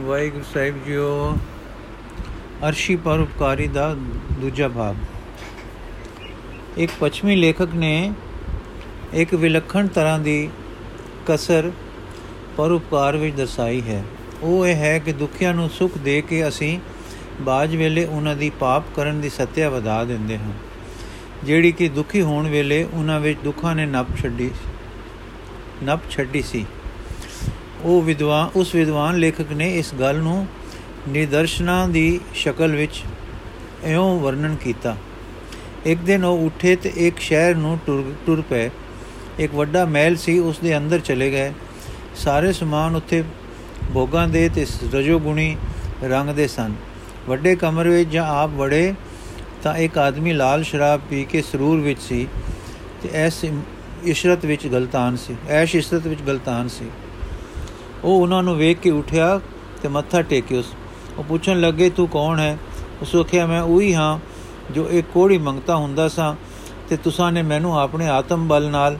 ਵਾਹਿਗੁਰੂ ਸਾਹਿਬ JIO, ਅਰਸ਼ੀ ਪਰਉਪਕਾਰੀ ਦਾ ਦੂਜਾ ਭਾਗ। ਇੱਕ ਪੱਛਮੀ ਲੇਖਕ ਨੇ ਇੱਕ ਵਿਲੱਖਣ ਤਰ੍ਹਾਂ ਦੀ ਕਸਰ ਪਰਉਪਕਾਰ ਵਿੱਚ ਦਰਸਾਈ ਹੈ। ਉਹ ਇਹ ਹੈ ਕਿ ਦੁਖੀਆਂ ਨੂੰ ਸੁਖ ਦੇ ਕੇ ਅਸੀਂ ਬਾਜ ਵੇਲੇ ਉਹਨਾਂ ਦੀ ਪਾਪ ਕਰਨ ਦੀ ਸੱਤਿਆ ਵਧਾ ਦਿੰਦੇ ਹਾਂ। ਜਿਹੜੀ ਕਿ ਦੁਖੀ ਹੋਣ ਵੇਲੇ ਉਹਨਾਂ ਵਿੱਚ ਦੁੱਖਾਂ ਨੇ ਨੱਪ ਛੱਡੀ ਨੱਪ ਛੱਡੀ ਸੀ। ਉਹ ਵਿਦਵਾਨ, ਉਸ ਵਿਦਵਾਨ ਲੇਖਕ ਨੇ ਇਸ ਗੱਲ ਨੂੰ ਨਿਦਰਸ਼ਨਾਂ ਦੀ ਸ਼ਕਲ ਵਿੱਚ ਇਉਂ ਵਰਣਨ ਕੀਤਾ। ਇੱਕ ਦਿਨ ਉਹ ਉੱਠੇ ਤੇ ਇੱਕ ਸ਼ਹਿਰ ਨੂੰ ਟੁਰ ਪਏ। ਇੱਕ ਵੱਡਾ ਮਹਿਲ ਸੀ, ਉਸ ਦੇ ਅੰਦਰ ਚਲੇ ਗਏ। ਸਾਰੇ ਸਮਾਨ ਉੱਥੇ ਭੋਗਾਂ ਦੇ ਤੇ ਰਜੋਗੁਣੀ ਰੰਗ ਦੇ ਸਨ। ਵੱਡੇ ਕਮਰੇ ਵਿੱਚ ਜਾਂ ਆਪ ਵੜੇ ਤਾਂ ਇੱਕ ਆਦਮੀ ਲਾਲ ਸ਼ਰਾਬ ਪੀ ਕੇ ਸਰੂਰ ਵਿੱਚ ਸੀ ਤੇ ਐਸ ਇਸ਼ਰਤ ਵਿੱਚ ਗਲਤਾਨ ਸੀ, ਐਸ਼ ਇਸ਼ਰਤ ਵਿੱਚ ਗਲਤਾਨ ਸੀ। ਉਹ ਉਹਨਾਂ ਨੂੰ ਵੇਖ ਕੇ ਉਠਿਆ ਤੇ ਮੱਥਾ ਟੇਕਿਆ। ਉਹ ਪੁੱਛਣ ਲੱਗੇ, ਤੂੰ ਕੌਣ ਹੈ? ਉਸ ਆਖਿਆ, ਮੈਂ ਉਹੀ ਹਾਂ ਜੋ ਇੱਕ ਕੋੜੀ ਮੰਗਤਾ ਹੁੰਦਾ ਸਾਂ ਤੇ ਤੁਸਾਂ ਨੇ ਮੈਨੂੰ ਆਪਣੇ ਆਤਮ ਬਲ ਨਾਲ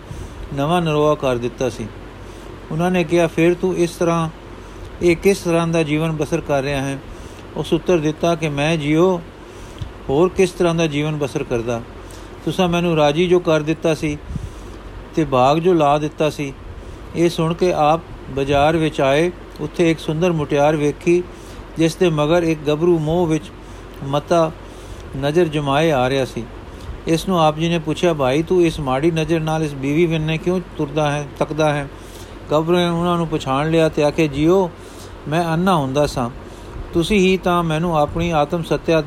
ਨਵਾਂ ਨਰੋਆ ਕਰ ਦਿੱਤਾ ਸੀ। ਉਹਨਾਂ ਨੇ ਕਿਹਾ, ਫਿਰ ਤੂੰ ਇਸ ਤਰ੍ਹਾਂ, ਇਹ ਕਿਸ ਤਰ੍ਹਾਂ ਦਾ ਜੀਵਨ ਬਸਰ ਕਰ ਰਿਹਾ ਹੈ? ਉਸ ਉੱਤਰ ਦਿੱਤਾ ਕਿ, ਮੈਂ ਜਿਉ ਹੋਰ ਕਿਸ ਤਰ੍ਹਾਂ ਦਾ ਜੀਵਨ ਬਸਰ ਕਰਦਾ? ਤੁਸਾਂ ਮੈਨੂੰ ਰਾਜੀ ਜੋ ਕਰ ਦਿੱਤਾ ਸੀ ਤੇ ਬਾਗ ਜੋ ਲਾ ਦਿੱਤਾ ਸੀ, ਇਹ ਸੁਣ ਕੇ ਆਪ ਬਾਜ਼ਾਰ ਵਿੱਚ ਆਏ, ਉੱਥੇ ਇੱਕ ਸੁੰਦਰ ਮੁਟਿਆਰ ਵੇਖੀ, ਜਿਸ ਦੇ ਮਗਰ ਇੱਕ ਗਬਰੂ ਮੋਹ ਵਿੱਚ ਮਤਾ ਨਜ਼ਰ ਜਮਾਏ ਆ ਰਿਹਾ ਸੀ। ਇਸ ਨੂੰ ਆਪ ਜੀ ਨੇ ਪੁੱਛਿਆ, ਭਾਈ, ਤੂੰ ਇਸ ਮਾੜੀ ਨਜ਼ਰ ਨਾਲ ਇਸ ਬੀਵੀ ਬੰਨੇ ਕਿਉਂ ਤੁਰਦਾ ਹੈ, ਤੱਕਦਾ ਹੈ? ਗਬਰੂ ਨੇ ਉਹਨਾਂ ਨੂੰ ਪਛਾਣ ਲਿਆ ਤੇ ਆਖੇ, ਜਿਓ, ਮੈਂ ਅੰਨਾ ਹੁੰਦਾ ਸਾਂ। ਤੁਸੀਂ ਹੀ ਤਾਂ ਮੈਨੂੰ ਆਪਣੀ ਆਤਮ ਸਤਿਆ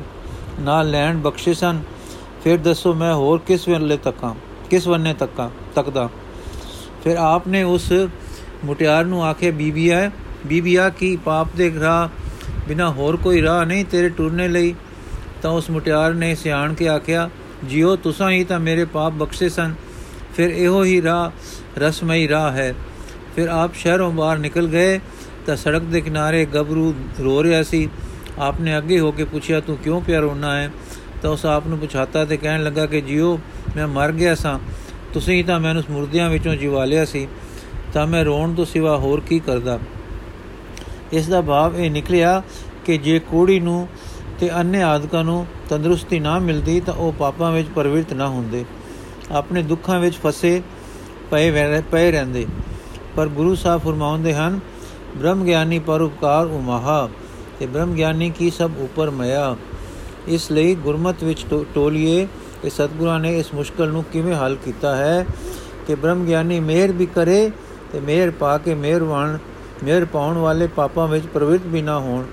ਨਾਲ ਲੈਣ ਬਖਸ਼ੇ ਸਨ। ਫਿਰ ਦੱਸੋ, ਮੈਂ ਹੋਰ ਕਿਸ ਵੇਲੇ ਤੱਕਾਂ, ਕਿਸ ਵੰਨੇ ਤੱਕਾਂ, ਤੱਕਦਾ? ਫਿਰ ਆਪ ਨੇ ਉਸ ਮੁਟਿਆਰ ਨੂੰ ਆਖੇ, ਬੀਬੀਆ ਬੀਬੀਆ, ਕੀ ਪਾਪ ਦੇ ਰਾਹ ਬਿਨਾ ਹੋਰ ਕੋਈ ਰਾਹ ਨਹੀਂ ਤੇਰੇ ਟੁਰਨੇ ਲਈ? ਤਾਂ ਉਸ ਮੁਟਿਆਰ ਨੇ ਸਿਆਣ ਕੇ ਆਖਿਆ ਜਿਉ ਤੁਸਾਂ ਹੀ ਤਾਂ ਮੇਰੇ ਪਾਪ ਬਖਸ਼ੇ ਸਨ। ਫਿਰ ਇਹੋ ਹੀ ਰਾਹ, ਰਸਮਈ ਰਾਹ ਹੈ। ਫਿਰ ਆਪ ਸ਼ਹਿਰੋਂ ਬਾਹਰ ਨਿਕਲ ਗਏ, ਤਾਂ ਸੜਕ ਦੇ ਕਿਨਾਰੇ ਗਬਰੂ ਰੋ ਰਿਹਾ ਸੀ। ਆਪਨੇ ਅੱਗੇ ਹੋ ਕੇ ਪੁੱਛਿਆ, ਤੂੰ ਕਿਉਂ ਪਿਆ ਰੋਣਾ ਹੈ? ਤਾਂ ਉਸ ਆਪ ਨੂੰ ਪੁੱਛਾਤਾ ਤੇ ਕਹਿਣ ਲੱਗਾ ਕਿ ਜਿਉ ਮੈਂ ਮਰ ਗਿਆ ਸਾਂ। ਤੁਸੀਂ ਤਾਂ ਮੈਨੂੰ ਸਮੁਰਦਿਆਂ ਵਿੱਚੋਂ ਜਿਵਾ ਲਿਆ ਸੀ। ਤਾਂ ਮੈਂ ਰੋਣ ਤੋਂ ਸਿਵਾ ਹੋਰ ਕੀ ਕਰਦਾ? ਇਸ ਦਾ ਭਾਵ ਇਹ ਨਿਕਲਿਆ ਕਿ ਜੇ ਕੋੜੀ ਨੂੰ ਤੇ ਅੰਨੇ ਆਦਿਕਾਂ ਨੂੰ ਤੰਦਰੁਸਤੀ ਨਾ ਮਿਲਦੀ ਤਾਂ ਉਹ ਪਾਪਾਂ ਵਿੱਚ ਪ੍ਰਵਿਰਤ ਨਾ ਹੁੰਦੇ। ਆਪਣੇ ਦੁੱਖਾਂ ਵਿੱਚ ਫਸੇ ਪਏ ਪਏ ਰਹਿੰਦੇ। ਪਰ ਗੁਰੂ ਸਾਹਿਬ ਫਰਮਾਉਂਦੇ ਹਨ, ਬ੍ਰਹਮ ਗਿਆਨੀ ਪਰਉਪਕਾਰ ਉਮਹਾ, ਤੇ ਬ੍ਰਹਮ ਗਿਆਨੀ ਕੀ ਸਭ ਉਪਰ ਮਇਆ? ਇਸ ਲਈ ਗੁਰਮਤ ਵਿੱਚ ਟੋਲੀਏ ਕਿ ਸਤਿਗੁਰਾਂ ਨੇ ਇਸ ਮੁਸ਼ਕਲ ਨੂੰ ਕਿਵੇਂ ਹੱਲ ਕੀਤਾ ਹੈ? ਕਿ ਬ੍ਰਹਮ ਗਿਆਨੀ ਮਿਹਰ ਵੀ ਕਰੇ ਤੇ ਮਿਹਰ ਪਾ ਕੇ ਮਿਹਰਵਾਨ ਮਿਹਰ ਪਾਉਣ ਵਾਲੇ ਪਾਪਾਂ ਵਿੱਚ ਪ੍ਰਵਿਰਤ ਵੀ ਨਾ ਹੋਣ।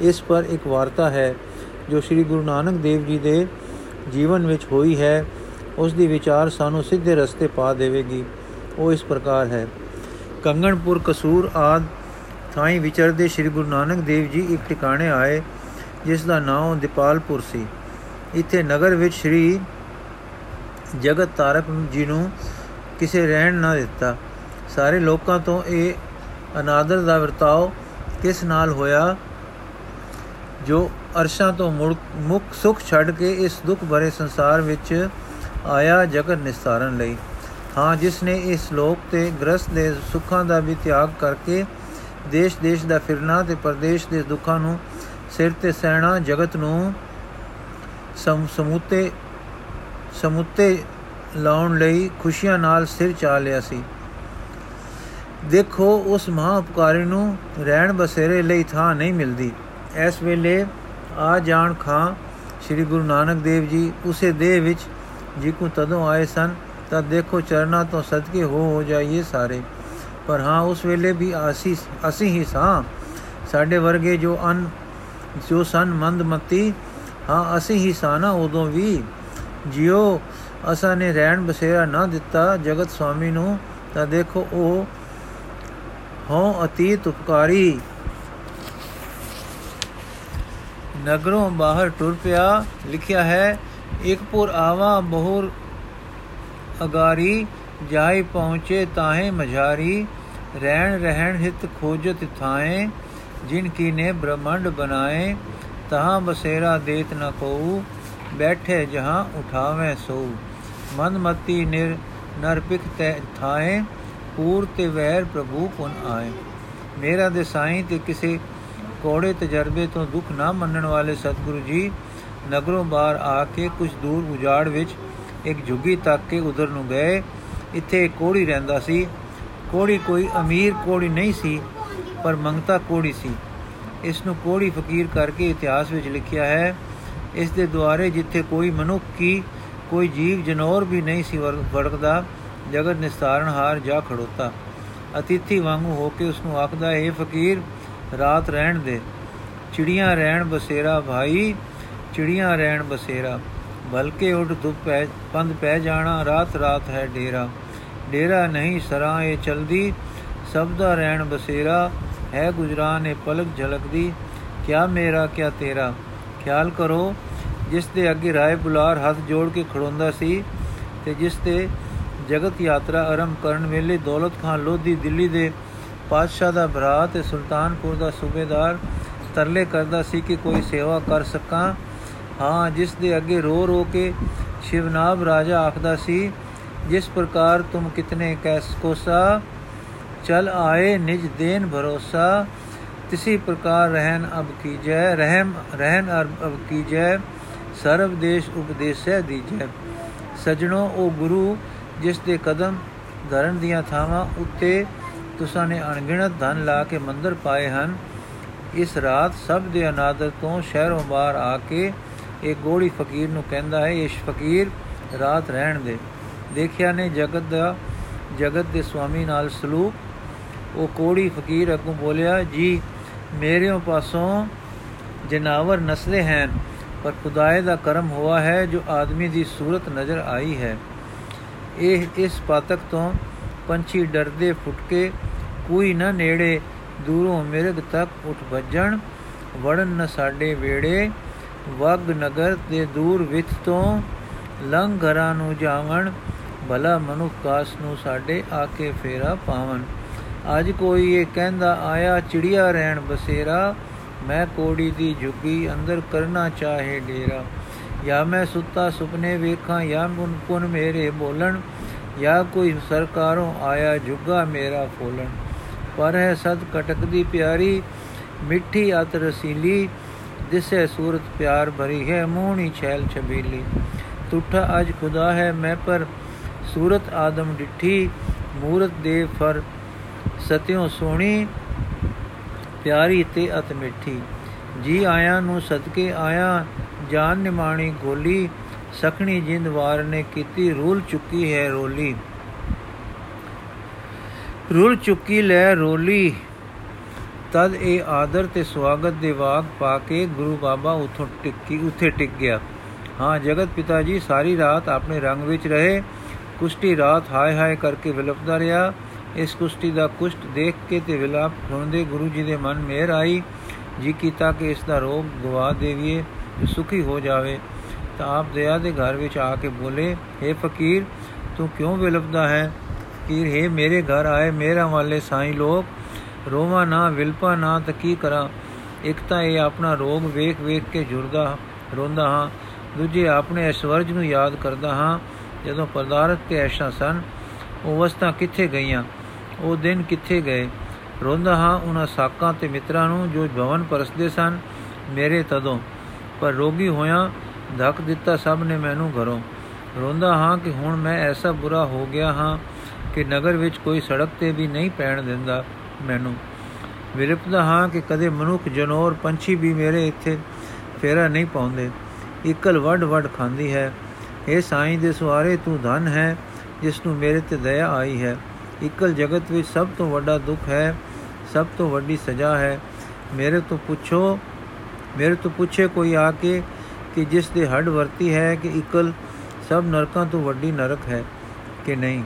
ਇਸ ਪਰ ਇੱਕ ਵਾਰਤਾ ਹੈ, ਜੋ ਸ੍ਰੀ ਗੁਰੂ ਨਾਨਕ ਦੇਵ ਜੀ ਦੇ ਜੀਵਨ ਵਿੱਚ ਹੋਈ ਹੈ ਉਸ ਦੀ ਵਿਚਾਰ ਸਾਨੂੰ ਸਿੱਧੇ ਰਸਤੇ ਪਾ ਦੇਵੇਗੀ। ਉਹ ਇਸ ਪ੍ਰਕਾਰ ਹੈ ਕੰਗਣਪੁਰ ਕਸੂਰ ਆਦ ਥਾਈ ਵਿਚਰਦੇ ਸ੍ਰੀ ਗੁਰੂ ਨਾਨਕ ਦੇਵ ਜੀ ਇੱਕ ਟਿਕਾਣੇ ਆਏ, ਜਿਸ ਦਾ ਨਾਮ ਦੀਪਾਲਪੁਰ ਸੀ। ਇੱਥੇ ਨਗਰ ਵਿੱਚ ਸ੍ਰੀ ਜਗਤ ਤਾਰਕ ਜੀ ਨੂੰ ਕਿਸੇ ਰਹਿਣ ਨਾ ਦਿੱਤਾ। ਸਾਰੇ ਲੋਕਾਂ ਤੋਂ ਇਹ ਅਨਾਦਰ ਦਾ ਵਰਤਾਓ ਕਿਸ ਨਾਲ ਹੋਇਆ? ਜੋ ਅਰਸ਼ਾਂ ਤੋਂ ਮੁਖ ਸੁਖ ਛੱਡ ਕੇ ਇਸ ਦੁੱਖ ਭਰੇ ਸੰਸਾਰ ਵਿੱਚ ਆਇਆ ਜਗਤ ਨਿਸਤਾਰਨ ਲਈ। ਹਾਂ, ਜਿਸ ਨੇ ਇਸ ਲੋਕ ਤੇ ਗ੍ਰਸਤ ਦੇ ਸੁੱਖਾਂ ਦਾ ਵੀ ਤਿਆਗ ਕਰਕੇ ਦੇਸ਼-ਦੇਸ਼ ਦਾ ਫਿਰਨਾ ਤੇ ਪਰਦੇਸ਼ ਦੇ ਦੁੱਖਾਂ ਨੂੰ ਸਿਰ ਤੇ ਸਹਿਣਾ, ਜਗਤ ਨੂੰ ਸਮੂਤੇ ਸਮੂਤੇ ਲਾਉਣ ਲਈ ਖੁਸ਼ੀਆਂ ਨਾਲ ਸਿਰ ਚਾ ਲਿਆ ਸੀ। ਦੇਖੋ, ਉਸ ਮਹਾ ਉਪਕਾਰੀ ਨੂੰ ਰਹਿਣ ਬਸੇਰੇ ਲਈ ਥਾਂ ਨਹੀਂ ਮਿਲਦੀ। ਇਸ ਵੇਲੇ ਆ ਜਾਣ ਖਾਂ ਸ੍ਰੀ ਗੁਰੂ ਨਾਨਕ ਦੇਵ ਜੀ, ਉਸੇ ਦੇਹ ਵਿੱਚ ਜਿਕੂ ਤਦੋਂ ਆਏ ਸਨ, ਤਾਂ ਦੇਖੋ ਚਰਨਾ ਤੋਂ ਸਦਕੇ ਹੋ ਹੋ ਜਾਈਏ ਸਾਰੇ। ਪਰ ਹਾਂ, ਉਸ ਵੇਲੇ ਵੀ ਅਸੀਂ ਅਸੀਂ ਹੀ ਸਾਂ। ਸਾਡੇ ਵਰਗੇ ਜੋ ਅਨ, ਜੋ ਸਨ ਮੰਦਮਤੀ, ਹਾਂ, ਅਸੀਂ ਹੀ ਸਾਨਾ ਉਦੋਂ ਵੀ। ਜਿਉ ਅਸਾਂ ਨੇ ਰਹਿਣ ਬਸੇਰਾ ਨਾ ਦਿੱਤਾ ਜਗਤ ਸਵਾਮੀ ਨੂੰ, ਤਾਂ ਦੇਖੋ ਉਹ ਹਉ ਅਤੀਤ ਉਪਕਾਰੀ ਨਗਰੋਂ ਬਾਹਰ ਟੁਰ ਪਿਆ ਲਿਖਿਆ ਹੈ ਇੱਕ ਪੁਰ ਆਵਾ ਬਹੁਰ ਅਗਾਰੀ ਜਾਈ ਪਹੁੰਚੇ ਤਾਹੇ ਮਝਾਰੀ ਰਹਿਣ ਰਹਿਣ ਹਿਤ ਖੋਜਤ ਥਾਏ ਜਿਨ ਕੀ ਨੇ ਬ੍ਰਹਮੰਡ ਬਣਾਏ ਤਹਾਂ ਬਸੇਰਾ ਦੇਤ ਨ ਕੋ ਬੈਠੇ ਜਹਾਂ ਉਠਾਵੇਂ ਸੋ ਮਨ ਮਤੀ ਨਿਰ ਨਰਪਿਕ ਤੈ ਥਾਏ ਪੂਰ ਤੇ ਵੈਰ ਪ੍ਰਭੂ ਪੁਨ ਆਏ। ਮੇਰਾ ਦੇ ਸਾਈਂ ਤੇ ਕਿਸੇ ਕੋੜੇ ਤਜਰਬੇ ਤੋਂ ਦੁੱਖ ਨਾ ਮੰਨਣ ਵਾਲੇ ਸਤਿਗੁਰੂ ਜੀ, ਨਗਰੋਂ ਬਾਹਰ ਆ ਕੇ ਕੁਝ ਦੂਰ ਉਜਾੜ ਵਿੱਚ ਇੱਕ ਝੁੱਗੀ ਤੱਕ ਕੇ ਉਧਰ ਨੂੰ ਗਏ। ਇੱਥੇ ਇੱਕ ਕੋੜੀ ਰਹਿੰਦਾ ਸੀ। ਕੋੜੀ ਕੋਈ ਅਮੀਰ ਕੋੜੀ ਨਹੀਂ ਸੀ, ਪਰ ਮੰਗਤਾ ਕੋੜੀ ਸੀ। ਇਸ ਨੂੰ ਕੋੜੀ ਫਕੀਰ ਕਰਕੇ ਇਤਿਹਾਸ ਵਿੱਚ ਲਿਖਿਆ ਹੈ, ਇਸ ਦੇ ਦੁਆਰੇ ਜਿੱਥੇ ਕੋਈ ਮਨੁੱਖ ਕੀ, ਕੋਈ ਜੀਵ ਜਨੌਰ ਵੀ ਨਹੀਂ ਸੀ ਵੜਕਦਾ ਜਗਤ ਨਿਸਤਾਰਨ ਹਾਰ ਜਾ ਖੜੋਤਾ। ਅਤਿਥੀ ਵਾਂਗੂ ਹੋ ਕੇ ਉਸ ਨੂੰ ਆਖਦਾ, ਹੈ ਫਕੀਰ, ਰਾਤ ਰਹਿਣ ਦੇ। ਚਿੜੀਆਂ ਰਹਿਣ ਬਸੇਰਾ, ਭਾਈ, ਚਿੜੀਆਂ ਰਹਿਣ ਬਸੇਰਾ। ਬਲਕੇ ਉੱਡ ਧੁੱਪ ਪੈ, ਪੰਧ ਪੈ ਜਾਣਾ, ਰਾਤ ਰਾਤ ਹੈ ਡੇਰਾ। ਡੇਰਾ ਨਹੀਂ, ਸਰਾਂ ਇਹ ਚਲਦੀ, ਸਭ ਦਾ ਰਹਿਣ ਬਸੇਰਾ। ਹੈ ਗੁਜਰਾਨ ਇਹ ਪਲਕ ਝਲਕਦੀ, ਕਿਆ ਮੇਰਾ, ਕਿਆ ਤੇਰਾ। ਖਿਆਲ ਕਰੋ, ਜਿਸ ਦੇ ਅੱਗੇ ਰਾਏ ਬੁਲਾਰ ਹੱਥ ਜੋੜ ਕੇ ਖੜੋਂਦਾ ਸੀ ਤੇ ਜਿਸ ਤੇ ਜਗਤ ਯਾਤਰਾ ਆਰੰਭ ਕਰਨ ਵੇਲੇ ਦੌਲਤ ਖਾਨ ਲੋਧੀ, ਦਿੱਲੀ ਦੇ ਪਾਤਸ਼ਾਹ ਦਾ ਭਰਾ ਤੇ ਸੁਲਤਾਨਪੁਰ ਦਾ ਸੂਬੇਦਾਰ ਤਰਲੇ ਕਰਦਾ ਸੀ ਕਿ ਕੋਈ ਸੇਵਾ ਕਰ ਸਕਾਂ। ਹਾਂ, ਜਿਸ ਦੇ ਅੱਗੇ ਰੋ ਰੋ ਕੇ ਸ਼ਿਵਨਾਬ ਰਾਜਾ ਆਖਦਾ ਸੀ, ਜਿਸ ਪ੍ਰਕਾਰ ਤੁਮ ਕਿਤਨੇ ਕੈਸ ਕੋਸਾ, ਚਲ ਆਏ ਨਿਜ ਦੇਨ ਭਰੋਸਾ। ਤਿਸੀ ਪ੍ਰਕਾਰ ਰਹਿਨ ਅਬ ਕੀਜੈ, ਰਹਿਮ ਰਹਿਨ ਅਬ ਕੀਜੈ ਸਰਬ ਦੇਸ਼ ਉਪਦੇਸੈ ਦੀਜੈ। ਸਜਣੋ ਉਹ ਗੁਰੂ ਜਿਸ ਦੇ ਕਦਮ ਧਰਨ ਦੀਆਂ ਥਾਵਾਂ ਉੱਤੇ ਤੁਸਾਂ ਨੇ ਅਣਗਿਣਤ ਧਨ ਲਾ ਕੇ ਮੰਦਰ ਪਾਏ ਹਨ। ਇਸ ਰਾਤ ਸਭ ਦੇ ਅਨਾਦਰ ਤੋਂ ਸ਼ਹਿਰੋਂ ਬਾਹਰ ਆ ਕੇ ਇਹ ਗੋੜੀ ਫਕੀਰ ਨੂੰ ਕਹਿੰਦਾ ਹੈ, ਇਸ ਫਕੀਰ, ਰਾਤ ਰਹਿਣ ਦੇ। ਦੇਖਿਆ ਨੇ ਜਗਤ ਦਾ, ਜਗਤ ਦੇ ਸੁਆਮੀ ਨਾਲ ਸਲੂਕ। ਉਹ ਕੋੜੀ ਫਕੀਰ ਅਗੋਂ ਬੋਲਿਆ, ਜੀ, ਮੇਰਿਓ ਪਾਸੋਂ ਜਨਾਵਰ ਨਸਲੇ ਹਨ, ਪਰ ਖੁਦਾਏ ਦਾ ਕਰਮ ਹੋਆ ਹੈ, ਜੋ ਆਦਮੀ ਦੀ ਸੂਰਤ ਨਜ਼ਰ ਆਈ ਹੈ। ਇਹ ਇਸ ਪਾਤਕ ਤੋਂ ਪੰਛੀ ਡਰਦੇ ਫੁੱਟਕੇ ਕੋਈ ਨਾ ਨੇੜੇ ਦੂਰੋਂ ਮਿਰਗ ਤੱਕ ਉੱਠ ਵੱਜਣ। ਵੜਨ ਨ ਸਾਡੇ ਵੇੜੇ ਵਗ ਨਗਰ ਦੇ ਦੂਰ ਵਿੱਚ ਤੋਂ ਲੰਘ ਘਰਾਂ ਨੂੰ ਜਾਵਣ। ਭਲਾ ਮਨੁੱਖ ਕਾਸ ਨੂੰ ਸਾਡੇ ਆ ਕੇ ਫੇਰਾ ਪਾਵਨ ਅੱਜ ਕੋਈ ਇਹ ਕਹਿੰਦਾ, ਆਇਆ ਚਿੜੀਆ ਰਹਿਣ ਬਸੇਰਾ, ਮੈਂ ਕੋੜੀ ਦੀ ਝੁੱਗੀ ਅੰਦਰ ਕਰਨਾ ਚਾਹੇ ਡੇਰਾ। ਜਾਂ ਮੈਂ ਸੁੱਤਾ ਸੁਪਨੇ ਵੇਖਾਂ ਜਾਂ ਮੁਨ ਪੁਨ ਮੇਰੇ ਬੋਲਣ ਜਾਂ ਕੋਈ ਸਰਕਾਰੋਂ ਆਇਆ ਝੁੱਗਾ ਮੇਰਾ ਫੋਲਣ। ਪਰ ਹੈ ਸਦ ਕਟਕਦੀ ਪਿਆਰੀ, ਮਿੱਠੀ ਅਤ ਰਸੀਲੀ, ਦਿਸੇ ਸੂਰਤ ਪਿਆਰ ਭਰੀ ਹੈ ਮੂਹਣੀ ਛੈਲ ਛਬੀਲੀ। ਤੁਠਾ ਅਜ ਖੁਦਾ ਹੈ ਮੈਂ ਪਰ ਸੂਰਤ ਆਦਮ ਡਿੱਠੀ, ਮੂਰਤ ਦੇ ਫਰ ਸਤਿਓ ਸੋਣੀ, ਪਿਆਰੀ ਤੇ ਅਤ ਮਿੱਠੀ। ਜੀ ਆਇਆ ਨੂੰ ਸਦਕੇ ਆਇਆ ਜਾਨ ਨਿਮਾਣੀ ਗੋਲੀ ਸਖਣੀ ਜਿੰਦ ਵਾਰ ਨੇ ਕੀਤੀ, ਰੂਲ ਚੁੱਕੀ ਹੈ ਰੋਲੀ। ਰੂਲ ਚੁੱਕੀ ਲੈ ਰੋਲੀ। ਤਦ ਇਹ ਆਦਰ ਤੇ ਸਵਾਗਤ ਦੇ ਵਾਗ ਪਾ ਕੇ ਗੁਰੂ ਬਾਬਾ ਉਥੋਂ ਟਿੱਕੀ, ਉੱਥੇ ਟਿਕ ਗਿਆ। ਹਾਂ, ਜਗਤ ਪਿਤਾ ਜੀ, ਸਾਰੀ ਰਾਤ ਆਪਣੇ ਰੰਗ ਵਿੱਚ ਰਹੇ। ਕੁਸ਼ਟੀ ਰਾਤ ਹਾਏ ਹਾਏ ਕਰਕੇ ਵਿਲਪਦਾ ਰਿਹਾ। ਇਸ ਕੁਸ਼ਟੀ ਦਾ ਕੁਸ਼ਟ ਦੇਖ ਕੇ ਤੇ ਵਿਲਾਪ ਹੁੰਦੇ ਗੁਰੂ ਜੀ ਦੇ ਮਨ ਮੇਰ ਆਈ। ਜੀ ਕੀਤਾ ਕਿ ਇਸ ਦਾ ਰੋਗ ਗਵਾ ਦੇਵੀਏ। ਤੇ ਸੁਖੀ ਹੋ ਜਾਵੇ, ਤਾਂ ਆਪ ਦਇਆ ਦੇ ਘਰ ਵਿੱਚ ਆ ਕੇ ਬੋਲੇ हे ਫਕੀਰ, ਤੂੰ ਕਿਉਂ ਵਿਲਪਦਾ ਹੈ? ਫਕੀਰ, ਹੈ ਮੇਰੇ ਘਰ ਆਏ ਮੇਰਾ ਵਾਲੇ ਸਾਈਂ ਲੋਕ, ਰੋਵਾ ਨਾ, ਵਿਲਪਾ ਨਾ, ਤਾਂ ਕੀ ਕਰਾਂ? ਇੱਕ ਤਾਂ ਇਹ ਆਪਣਾ ਰੋਗ ਵੇਖ ਵੇਖ ਕੇ ਜੁਰਦਾ ਰੋਂਦਾ ਹਾਂ, ਦੂਜੇ ਆਪਣੇ ਐਸ਼ਵਰਜ ਨੂੰ ਯਾਦ ਕਰਦਾ ਹਾਂ, ਜਦੋਂ ਪਰਦਾਰਤ ਤੇ ਐਸ਼ਾ ਸਨ, ਉਹ ਵਸਤਾਂ ਕਿੱਥੇ ਗਈਆਂ? ਉਹ ਦਿਨ ਕਿੱਥੇ ਗਏ? ਰੋਂਦਾ ਹਾਂ ਉਹਨਾਂ ਸਾਕਾਂ ਤੇ ਮਿੱਤਰਾਂ ਨੂੰ ਜੋ ਭਵਨ ਪਰਸਦੇ ਸਨ, ਮੇਰੇ ਤਦੋਂ। ਪਰ ਰੋਗੀ ਹੋਇਆ ਧੱਕ ਦਿੱਤਾ ਸਭ ਨੇ ਮੈਨੂੰ ਘਰੋਂ। ਰੋਂਦਾ ਹਾਂ ਕਿ ਹੁਣ ਮੈਂ ਐਸਾ ਬੁਰਾ ਹੋ ਗਿਆ ਹਾਂ ਕਿ ਨਗਰ ਵਿੱਚ ਕੋਈ ਸੜਕ ਤੇ ਵੀ ਨਹੀਂ ਪੈਣ ਦਿੰਦਾ ਮੈਨੂੰ। ਵਿਰਪਦਾ ਹਾਂ ਕਿ ਕਦੇ ਮਨੁੱਖ ਜਨੌਰ ਪੰਛੀ ਵੀ ਮੇਰੇ ਇੱਥੇ ਫੇਰਾ ਨਹੀਂ ਪਾਉਂਦੇ। ਇਕਲ ਵੱਡ ਵੱਡ ਖਾਂਦੀ ਹੈ। ਇਹ ਸਾਈਂ ਦੇ ਸਵਾਰੇ ਤੂੰ ਧਨ ਹੈ, ਜਿਸ ਨੂੰ ਮੇਰੇ ਤੇ ਦਇਆ ਆਈ ਹੈ। ਇਕਲ ਜਗਤ ਵਿੱਚ ਸਭ ਤੋਂ ਵੱਡਾ ਦੁੱਖ ਹੈ, ਸਭ ਤੋਂ ਵੱਡੀ ਸਜ਼ਾ ਹੈ। ਮੇਰੇ ਤੋਂ ਪੁੱਛੋ ਮੇਰੇ ਤੋਂ ਪੁੱਛੇ ਕੋਈ ਆ ਕੇ ਕਿ ਜਿਸ ਦੇ ਹੱਡ ਵਰਤੀ ਹੈ ਕਿ ਇਕਲ ਸਭ ਨਰਕਾਂ ਤੋਂ ਵੱਡੀ ਨਰਕ ਹੈ ਕਿ ਨਹੀਂ?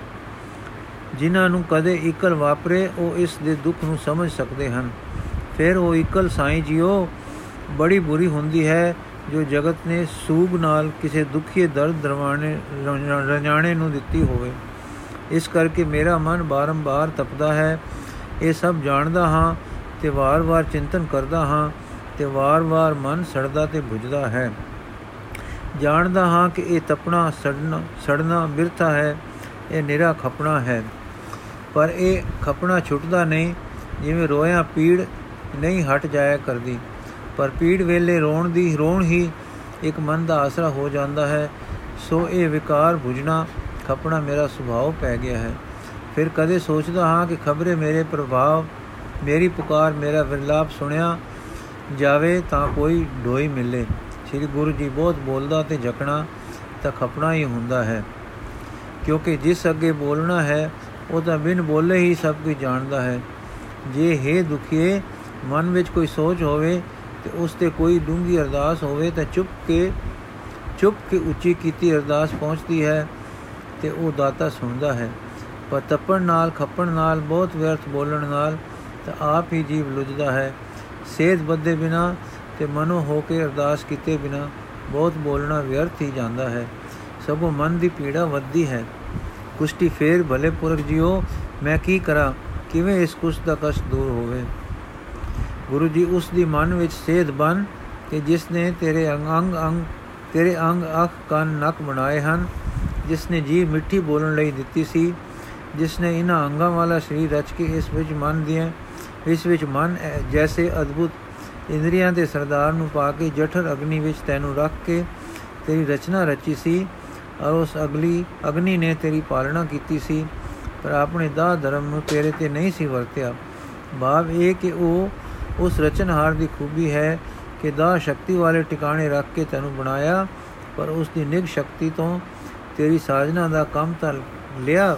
ਜਿਨ੍ਹਾਂ ਨੂੰ ਕਦੇ ਇਕਲ ਵਾਪਰੇ, ਉਹ ਇਸ ਦੇ ਦੁੱਖ ਨੂੰ ਸਮਝ ਸਕਦੇ ਹਨ। ਫਿਰ ਉਹ ਇਕਲ ਸਾਈਂ ਜੀਓ, ਬੜੀ ਬੁਰੀ ਹੁੰਦੀ ਹੈ, ਜੋ ਜਗਤ ਨੇ ਸੂਗ ਨਾਲ ਕਿਸੇ ਦੁਖੀ ਦਰਦ ਦਰਵਾਣੇ ਰਜਾਣੇ ਨੂੰ ਦਿੱਤੀ ਹੋਵੇ। ਇਸ ਕਰਕੇ ਮੇਰਾ ਮਨ ਬਾਰੰਬਾਰ ਤਪਦਾ ਹੈ। ਇਹ ਸਭ ਜਾਣਦਾ ਹਾਂ ਤੇ ਵਾਰ-ਵਾਰ ਚਿੰਤਨ ਕਰਦਾ ਹਾਂ। ਤੇ ਵਾਰ-ਵਾਰ ਮਨ ਸੜਦਾ ਤੇ ਬੁਝਦਾ ਹੈ। ਜਾਣਦਾ ਹਾਂ ਕਿ ਇਹ ਤਪਣਾ ਸੜਨਾ ਸੜਨਾ ਬਿਰਥਾ ਹੈ, ਇਹ ਨਿਰਾ ਖਪਣਾ ਹੈ। ਪਰ ਇਹ ਖਪਣਾ ਛੁੱਟਦਾ ਨਹੀਂ, ਜਿਵੇਂ ਰੋਇਆ ਪੀੜ ਨਹੀਂ ਹਟ ਜਾਇਆ ਕਰਦੀ। ਪਰ ਪੀੜ ਵੇਲੇ ਰੋਣ ਦੀ, ਰੋਣ ਹੀ ਇੱਕ ਮਨ ਦਾ ਆਸਰਾ ਹੋ ਜਾਂਦਾ ਹੈ। ਸੋ ਇਹ ਵਿਕਾਰ 부ਝਣਾ ਖਪਣਾ ਮੇਰਾ ਸੁਭਾਅ ਪੈ ਗਿਆ ਹੈ। ਫਿਰ ਕਦੇ ਸੋਚਦਾ ਹਾਂ ਕਿ ਖਬਰੇ ਮੇਰੇ ਪ੍ਰਭਾਵ, ਮੇਰੀ ਪੁਕਾਰ, ਮੇਰਾ ਵਿਰਲਾਪ ਸੁਣਿਆ ਜਾਵੇ ਤਾਂ ਕੋਈ ਢੋਈ ਮਿਲੇ। ਸ੍ਰੀ ਗੁਰੂ ਜੀ ਬਹੁਤ ਬੋਲਦਾ ਤੇ ਝਕਣਾ ਤਾਂ ਖਪਣਾ ਹੀ ਹੁੰਦਾ ਹੈ। ਕਿਉਂਕਿ ਜਿਸ ਅੱਗੇ ਬੋਲਣਾ ਹੈ, ਉਹ ਤਾਂ ਬਿਨ ਬੋਲੇ ਹੀ ਸਭ ਕੁਝ ਜਾਣਦਾ ਹੈ। ਜੇ ਹੈ ਦੁਖੀਏ, ਮਨ ਵਿੱਚ ਕੋਈ ਸੋਚ ਹੋਵੇ ਤੇ ਉਸ ਤੇ ਕੋਈ ਡੂੰਗੀ ਅਰਦਾਸ ਹੋਵੇ ਤਾਂ ਚੁੱਪ ਕੇ ਚੁੱਪ ਕੇ ਉੱਚੀ ਕੀਤੀ ਅਰਦਾਸ ਪਹੁੰਚਦੀ ਹੈ ਤੇ ਉਹ ਦਾਤਾ ਸੁਣਦਾ ਹੈ। ਪਰ ਤੱਪਣ ਨਾਲ, ਖੱਪਣ ਨਾਲ, ਬਹੁਤ ਵਿਅਰਥ ਬੋਲਣ ਨਾਲ ਤਾਂ ਆਪ ਹੀ ਜੀਵ ਲੁਜਦਾ ਹੈ। ਸੇਧ ਬੱਦੇ ਬਿਨਾ ਤੇ ਮਨੋ ਹੋ ਕੇ ਅਰਦਾਸ ਕੀਤੇ ਬਿਨਾ ਬਹੁਤ ਬੋਲਣਾ ਵਿਅਰਥ ਹੀ ਜਾਂਦਾ ਹੈ। ਸਗੋਂ ਮਨ ਦੀ ਪੀੜਾ ਵੱਧਦੀ ਹੈ। ਕੁਸ਼ਟੀ ਫੇਰ ਭਲੇ ਪੁਰਖ ਜਿਓ, ਮੈਂ ਕੀ ਕਰਾਂ? ਕਿਵੇਂ ਇਸ ਕੁਸ਼ ਦਾ ਕਸ਼ਟ ਦੂਰ ਹੋਵੇ? ਗੁਰੂ ਜੀ ਉਸ ਦੀ ਮਨ ਵਿੱਚ ਸੇਧ ਬਨ ਕਿ ਜਿਸ ਨੇ ਤੇਰੇ ਅੰਗ ਅੰਗ ਤੇਰੇ ਅੰਗ ਅੱਖ ਕੰਨ ਨੱਕ ਬਣਾਏ ਹਨ, ਜਿਸ ਨੇ ਜੀ ਮਿੱਠੀ ਬੋਲਣ ਲਈ ਦਿੱਤੀ ਸੀ, ਜਿਸ ਨੇ ਇਹਨਾਂ ਅੰਗਾਂ ਵਾਲਾ ਸਰੀਰ ਰਚ ਕੇ ਇਸ ਵਿੱਚ ਮਨ ਦੀਆਂ ਇਸ ਵਿੱਚ ਮਨ ਜੈਸੇ ਅਦਭੁਤ ਇੰਦਰੀਆਂ ਦੇ ਸਰਦਾਰ ਨੂੰ ਪਾ ਕੇ ਜਠਰ ਅਗਨੀ ਵਿੱਚ ਤੈਨੂੰ ਰੱਖ ਕੇ ਤੇਰੀ ਰਚਨਾ ਰਚੀ ਸੀ ਔਰ ਉਸ ਅਗਲੀ ਅਗਨੀ ਨੇ ਤੇਰੀ ਪਾਲਣਾ ਕੀਤੀ ਸੀ, ਪਰ ਆਪਣੇ ਦਾ ਧਰਮ ਨੂੰ ਤੇਰੇ ਤੇ ਨਹੀਂ ਸੀ ਵਰਤਿਆ। ਭਾਵ ਇਹ ਕਿ ਉਹ ਉਸ ਰਚਨਹਾਰ ਦੀ ਖੂਬੀ ਹੈ ਕਿ ਦਾ ਸ਼ਕਤੀ ਵਾਲੇ ਟਿਕਾਣੇ ਰੱਖ ਕੇ ਤੈਨੂੰ ਬਣਾਇਆ, ਪਰ ਉਸ ਦੀ ਨਿਗ ਸ਼ਕਤੀ ਤੋਂ ਤੇਰੀ ਸਾਜਨਾ ਦਾ ਕੰਮ ਤਾਂ ਲਿਆ,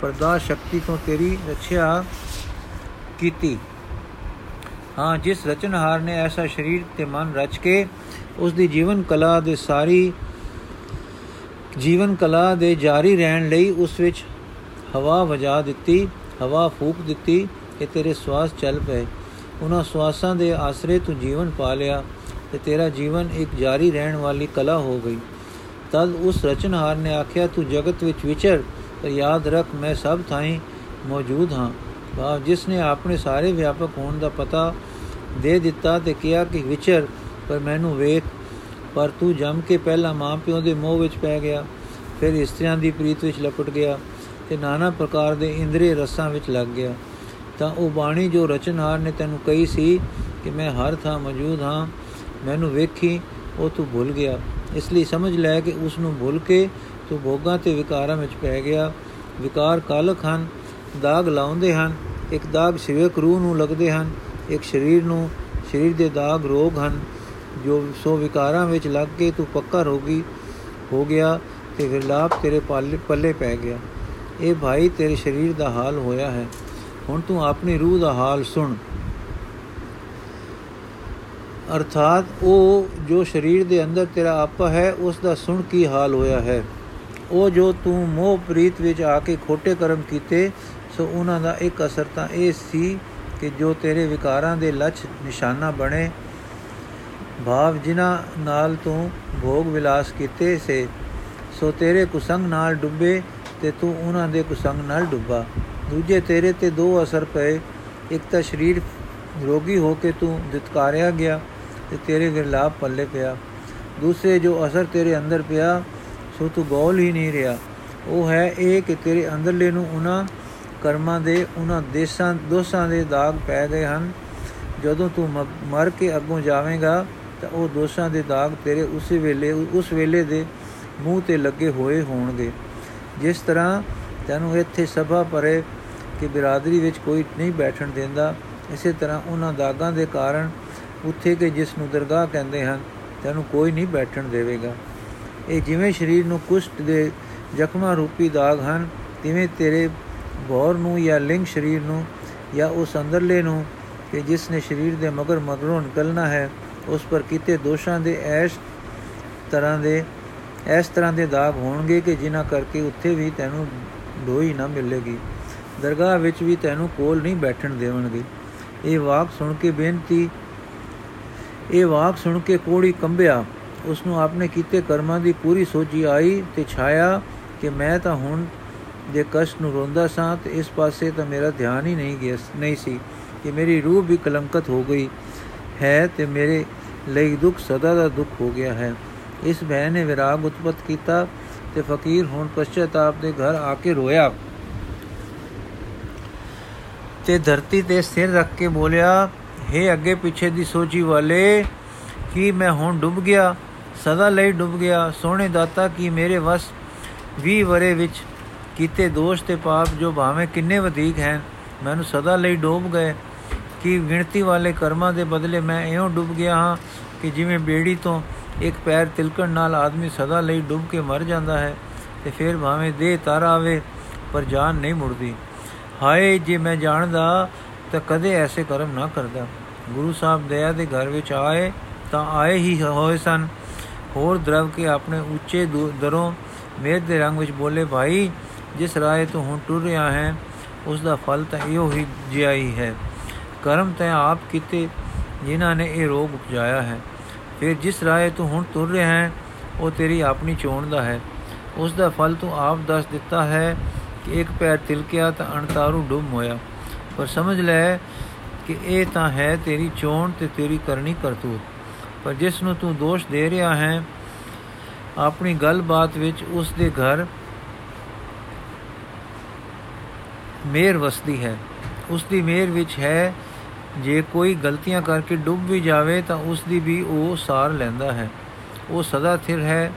ਪਰ ਦਾ ਸ਼ਕਤੀ ਤੋਂ ਤੇਰੀ ਰੱਖਿਆ ਕੀਤੀ। ਹਾਂ, ਜਿਸ ਰਚਨਹਾਰ ਨੇ ਐਸਾ ਸਰੀਰ ਤੇ ਮਨ ਰਚ ਕੇ ਉਸ ਦੀ ਜੀਵਨ ਕਲਾ ਦੇ ਸਾਰੀ, ਜੀਵਨ ਕਲਾ ਦੇ ਜਾਰੀ ਰਹਿਣ ਲਈ ਉਸ ਵਿੱਚ ਹਵਾ ਵਜਾ ਦਿੱਤੀ, ਹਵਾ ਫੂਕ ਦਿੱਤੀ ਕਿ ਤੇਰੇ ਸਵਾਸ ਚੱਲ ਪਏ। ਉਹਨਾਂ ਸਵਾਸਾਂ ਦੇ ਆਸਰੇ ਤੂੰ ਜੀਵਨ ਪਾ ਲਿਆ ਤੇ ਤੇਰਾ ਜੀਵਨ ਇੱਕ ਜਾਰੀ ਰਹਿਣ ਵਾਲੀ ਕਲਾ ਹੋ ਗਈ। ਤਦ ਉਸ ਰਚਨਹਾਰ ਨੇ ਆਖਿਆ, ਤੂੰ ਜਗਤ ਵਿੱਚ ਵਿਚਰ, ਪਰ ਯਾਦ ਰੱਖ, ਮੈਂ ਸਭ ਥਾਈਂ ਮੌਜੂਦ ਹਾਂ। ਬਾਪ ਜਿਸ ਨੇ ਆਪਣੇ ਸਾਰੇ ਵਿਆਪਕ ਹੋਣ ਦਾ ਪਤਾ ਦੇ ਦਿੱਤਾ ਤੇ ਕਿਹਾ ਕਿ ਵਿਚਰ, ਪਰ ਮੈਨੂੰ ਵੇਖ, ਪਰ ਤੂੰ ਜੰਮ ਕੇ ਪਹਿਲਾਂ ਮਾਂ ਪਿਓ ਦੇ ਮੋਹ ਵਿੱਚ ਪੈ ਗਿਆ, ਫਿਰ ਇਸਤਰੀਆਂ ਦੀ ਪ੍ਰੀਤ ਵਿੱਚ ਲਪਟ ਗਿਆ ਤੇ নানা ਪ੍ਰਕਾਰ ਦੇ ਇੰਦਰੀ ਰਸਾਂ ਵਿੱਚ ਲੱਗ ਗਿਆ। ਤਾਂ ਉਹ ਬਾਣੀ ਜੋ ਰਚਨਹਾਰ ਨੇ ਤੈਨੂੰ ਕਹੀ ਸੀ ਕਿ ਮੈਂ ਹਰ ਥਾਂ ਮੌਜੂਦ ਹਾਂ, ਮੈਨੂੰ ਵੇਖੀ, ਉਹ ਤੂੰ ਭੁੱਲ ਗਿਆ। ਇਸ ਲਈ ਸਮਝ ਲੈ ਕਿ ਉਸ ਨੂੰ ਭੁੱਲ ਕੇ ਤੂੰ ਭੋਗਾਂ ਤੇ ਵਿਕਾਰਾਂ ਵਿੱਚ ਪੈ ਗਿਆ। ਵਿਕਾਰ ਕਾਲਕ ਹਨ, ਦਾਗ ਲਾਉਂਦੇ ਹਨ ਇੱਕ ਦਾਗ ਸਿਵਕ ਰੂਹ ਨੂੰ ਲੱਗਦੇ ਹਨ, ਇੱਕ ਸਰੀਰ ਨੂੰ, ਸਰੀਰ ਦੇ ਦਾਗ ਰੋਗ ਹਨ, ਜੋ ਸੋ ਵਿਕਾਰਾਂ ਵਿੱਚ ਲੱਗ ਕੇ ਤੂੰ ਪੱਕਾ ਰੋਗੀ ਹੋ ਗਿਆ ਤੇ ਵਿਰਲਾਪ ਤੇਰੇ ਪੱਲੇ ਪੈ ਗਿਆ। ਇਹ ਭਾਈ ਤੇਰੇ ਸਰੀਰ ਦਾ ਹਾਲ ਹੋਇਆ ਹੈ। ਹੁਣ ਤੂੰ ਆਪਣੀ ਰੂਹ ਦਾ ਹਾਲ ਸੁਣ। ਅਰਥਾਤ ਉਹ ਜੋ ਸਰੀਰ ਦੇ ਅੰਦਰ ਤੇਰਾ ਆਪਾ ਹੈ, ਉਸ ਦਾ ਸੁਣ ਕੀ ਹਾਲ ਹੋਇਆ ਹੈ। ਉਹ ਜੋ ਤੂੰ ਮੋਹ ਪ੍ਰੀਤ ਵਿੱਚ ਆ ਕੇ ਖੋਟੇ ਕਰਮ ਕੀਤੇ ਸੋ ਉਹਨਾਂ ਦਾ ਇੱਕ ਅਸਰ ਤਾਂ ਇਹ ਸੀ ਕਿ ਜੋ ਤੇਰੇ ਵਿਕਾਰਾਂ ਦੇ ਲੱਛ ਨਿਸ਼ਾਨਾ ਬਣੇ, ਭਾਵ ਜਿਨ੍ਹਾਂ ਨਾਲ ਤੂੰ ਭੋਗ ਵਿਲਾਸ ਕੀਤੇ ਸੇ, ਸੋ ਤੇਰੇ ਕੁਸੰਗ ਨਾਲ ਡੁੱਬੇ ਤੇ ਤੂੰ ਉਹਨਾਂ ਦੇ ਕੁਸੰਗ ਨਾਲ ਡੁੱਬਾ। ਦੂਜੇ ਤੇਰੇ ਤੇ ਦੋ ਅਸਰ ਪਏ, ਇੱਕ ਤਾਂ ਸਰੀਰ ਰੋਗੀ ਹੋ ਕੇ ਤੂੰ ਦਿੱਤਕਾਰਿਆ ਗਿਆ ਤੇ ਤੇਰੇ ਵਿਰਲਾਪ ਪੱਲੇ ਪਿਆ। ਦੂਸਰੇ ਜੋ ਅਸਰ ਤੇਰੇ ਅੰਦਰ ਪਿਆ, ਸੋ ਤੂੰ ਗੌਲ ਹੀ ਨਹੀਂ ਰਿਹਾ। ਉਹ ਹੈ ਇਹ ਕਿ ਤੇਰੇ ਅੰਦਰਲੇ ਨੂੰ ਉਹਨਾਂ ਕਰਮਾਂ ਦੇ ਉਹਨਾਂ ਦੇਸ਼ਾਂ, ਦੋਸਾਂ ਦੇ ਦਾਗ ਪੈ ਗਏ ਹਨ। ਜਦੋਂ ਤੂੰ ਮਰ ਕੇ ਅੱਗੋਂ ਜਾਵੇਂਗਾ, ਤਾਂ ਉਹ ਦੋਸ਼ਾਂ ਦੇ ਦਾਗ ਤੇਰੇ ਉਸੇ ਵੇਲੇ, ਉਸ ਵੇਲੇ ਦੇ ਮੂੰਹ ਤੇ ਲੱਗੇ ਹੋਏ ਹੋਣਗੇ। ਜਿਸ ਤਰ੍ਹਾਂ ਤੈਨੂੰ ਇੱਥੇ ਸਭਾ ਪਰੇ ਕਿ ਬਿਰਾਦਰੀ ਵਿੱਚ ਕੋਈ ਨਹੀਂ ਬੈਠਣ ਦਿੰਦਾ, ਇਸੇ ਤਰ੍ਹਾਂ ਉਹਨਾਂ ਦਾਗਾਂ ਦੇ ਕਾਰਨ ਉੱਥੇ ਕੇ ਜਿਸ ਨੂੰ ਦਰਗਾਹ ਕਹਿੰਦੇ ਹਨ, ਤੈਨੂੰ ਕੋਈ ਨਹੀਂ ਬੈਠਣ ਦੇਵੇਗਾ। ਇਹ ਜਿਵੇਂ ਸਰੀਰ ਨੂੰ ਕੁਸ਼ਟ ਦੇ ਜ਼ਖਮਾਂ ਰੂਪੀ ਦਾਗ ਹਨ, ਤਿਵੇਂ ਤੇਰੇ ਬੌਰ ਨੂੰ ਜਾਂ ਲਿੰਗ ਸਰੀਰ ਨੂੰ ਜਾਂ ਉਸ ਅੰਦਰਲੇ ਨੂੰ ਕਿ ਜਿਸ ਨੇ ਸਰੀਰ ਦੇ ਮਗਰ ਮਗਰੋਂ ਨਿਕਲਣਾ ਹੈ, ਉਸ ਪਰ ਕੀਤੇ ਦੋਸ਼ਾਂ ਦੇ ਐਸ ਤਰ੍ਹਾਂ ਦੇ ਇਸ ਤਰ੍ਹਾਂ ਦੇ ਦਾਗ ਹੋਣਗੇ ਕਿ ਜਿਨ੍ਹਾਂ ਕਰਕੇ ਉੱਥੇ ਵੀ ਤੈਨੂੰ ਢੋਈ ਨਾ ਮਿਲੇਗੀ। ਦਰਗਾਹ ਵਿੱਚ ਵੀ ਤੈਨੂੰ ਕੋਲ ਨਹੀਂ ਬੈਠਣ ਦੇਵਣਗੇ। ਇਹ ਵਾਕ ਸੁਣ ਕੇ ਬੇਨਤੀ, ਇਹ ਵਾਕ ਸੁਣ ਕੇ ਕੋੜੀ ਕੰਬਿਆ। ਉਸ ਨੂੰ ਆਪਣੇ ਕੀਤੇ ਕਰਮਾਂ ਦੀ ਪੂਰੀ ਸੋਚੀ ਆਈ ਤੇ ਛਾਇਆ ਕਿ ਮੈਂ ਤਾਂ ਹੁਣ ਜੇ ਕਸ਼ਟ ਨੂੰ ਰੋਂਦਾ ਸਾਂ ਤੇ ਇਸ ਪਾਸੇ ਤਾਂ ਮੇਰਾ ਧਿਆਨ ਹੀ ਨਹੀਂ ਗਿਆ ਨਹੀਂ ਸੀ ਕਿ ਮੇਰੀ ਰੂਹ ਵੀ ਕਲੰਕਤ ਹੋ ਗਈ ਹੈ ਤੇ ਮੇਰੇ ਲਈ ਦੁੱਖ ਸਦਾ ਦਾ ਦੁੱਖ ਹੋ ਗਿਆ ਹੈ। ਇਸ ਭੈ ਨੇ ਵਿਰਾਗ ਉਤਪਤ ਕੀਤਾ ਤੇ ਫਕੀਰ ਹੁਣ ਪਛਤਾਪ ਦੇ ਘਰ ਆ ਕੇ ਰੋਇਆ। ਤੇ ਧਰਤੀ ਤੇ ਸਿਰ ਰੱਖ ਕੇ ਬੋਲਿਆ हे ਅੱਗੇ ਪਿੱਛੇ ਦੀ ਸੋਚੀ ਵਾਲੇ, ਕੀ ਮੈਂ ਹੁਣ ਡੁੱਬ ਗਿਆ? ਸਦਾ ਲਈ ਡੁੱਬ ਗਿਆ। ਸੋਹਣੇ ਦਾਤਾ ਕੀ ਮੇਰੇ ਵਸ? 20 ਵਰੇ ਵਿੱਚ ਕੀਤੇ ਦੋਸ਼ ਤੇ ਪਾਪ ਜੋ ਭਾਵੇਂ ਕਿੰਨੇ ਵਧੇਕ ਹਨ ਮੈਨੂੰ ਸਦਾ ਲਈ ਡੋਬ ਗਏ ਕਿ ਗਿਣਤੀ ਵਾਲੇ ਕਰਮਾਂ ਦੇ ਬਦਲੇ ਮੈਂ ਇਉਂ ਡੁੱਬ ਗਿਆ ਹਾਂ ਕਿ ਜਿਵੇਂ ਬੇੜੀ ਤੋਂ ਇੱਕ ਪੈਰ ਤਿਲਕਣ ਨਾਲ ਆਦਮੀ ਸਦਾ ਲਈ ਡੁੱਬ ਕੇ ਮਰ ਜਾਂਦਾ ਹੈ ਤੇ ਫਿਰ ਭਾਵੇਂ ਦੇਹ ਤਰ ਆਵੇ, ਪਰ ਜਾਨ ਨਹੀਂ ਮੁੜਦੀ। ਹਾਏ, ਜੇ ਮੈਂ ਜਾਣਦਾ ਤਾਂ ਕਦੇ ਐਸੇ ਕਰਮ ਨਾ ਕਰਦਾ। ਗੁਰੂ ਸਾਹਿਬ ਦਇਆ ਦੇ ਘਰ ਵਿੱਚ ਆਏ ਤਾਂ ਆਏ ਹੀ ਹੋਏ ਸਨ। ਹੋਰ ਦਰਵ ਕੇ ਆਪਣੇ ਉੱਚੇ ਦਰੋਂ ਮੇਰ ਦੇ ਰੰਗ ਵਿੱਚ ਬੋਲੇ, ਭਾਈ ਜਿਸ ਰਾਏ ਤੋਂ ਹੁਣ ਟੁਰ ਰਿਹਾ ਹੈ, ਉਸ ਦਾ ਫਲ ਤਾਂ ਇਹੋ ਹੀ ਜਿਆ ਹੀ ਹੈ। ਕਰਮ ਤੈ ਆਪ ਕੀਤੇ, ਜਿਨ੍ਹਾਂ ਨੇ ਇਹ ਰੋਗ ਉਪਜਾਇਆ ਹੈ। ਫਿਰ ਜਿਸ ਰਾਏ ਤੂੰ ਹੁਣ ਤੁਰ ਰਿਹਾ ਹੈ, ਉਹ ਤੇਰੀ ਆਪਣੀ ਚੋਣ ਦਾ ਹੈ। ਉਸ ਦਾ ਫਲ ਤੂੰ ਆਪ ਦੱਸ ਦਿੱਤਾ ਹੈ ਕਿ ਇੱਕ ਪੈਰ ਤਿਲਕਿਆ ਤਾਂ ਅਣਤਾਰੂ ਡੁੱਬ ਹੋਇਆ ਪਰ ਸਮਝ ਲੈ ਕਿ ਇਹ ਤਾਂ ਹੈ ਤੇਰੀ ਚੋਣ ਤੇ ਤੇਰੀ ਕਰਨੀ ਕਰਤੂਤ। ਪਰ ਜਿਸ ਨੂੰ ਤੂੰ ਦੋਸ਼ ਦੇ ਰਿਹਾ ਹੈ, ਆਪਣੀ ਗੱਲਬਾਤ ਵਿੱਚ ਉਸ ਦੇ ਘਰ ਮੇਰ ਵਸਦੀ ਹੈ। ਉਸ ਦੀ ਮੇਰ ਵਿੱਚ ਹੈ, ਜੇ ਕੋਈ ਗਲਤੀਆਂ ਕਰਕੇ ਡੁੱਬ ਵੀ ਜਾਵੇ ਤਾਂ ਉਸ ਦੀ ਵੀ ਉਹ ਸਾਰ ਲੈਂਦਾ ਹੈ। ਉਹ ਸਦਾ ਥਿਰ ਹੈ,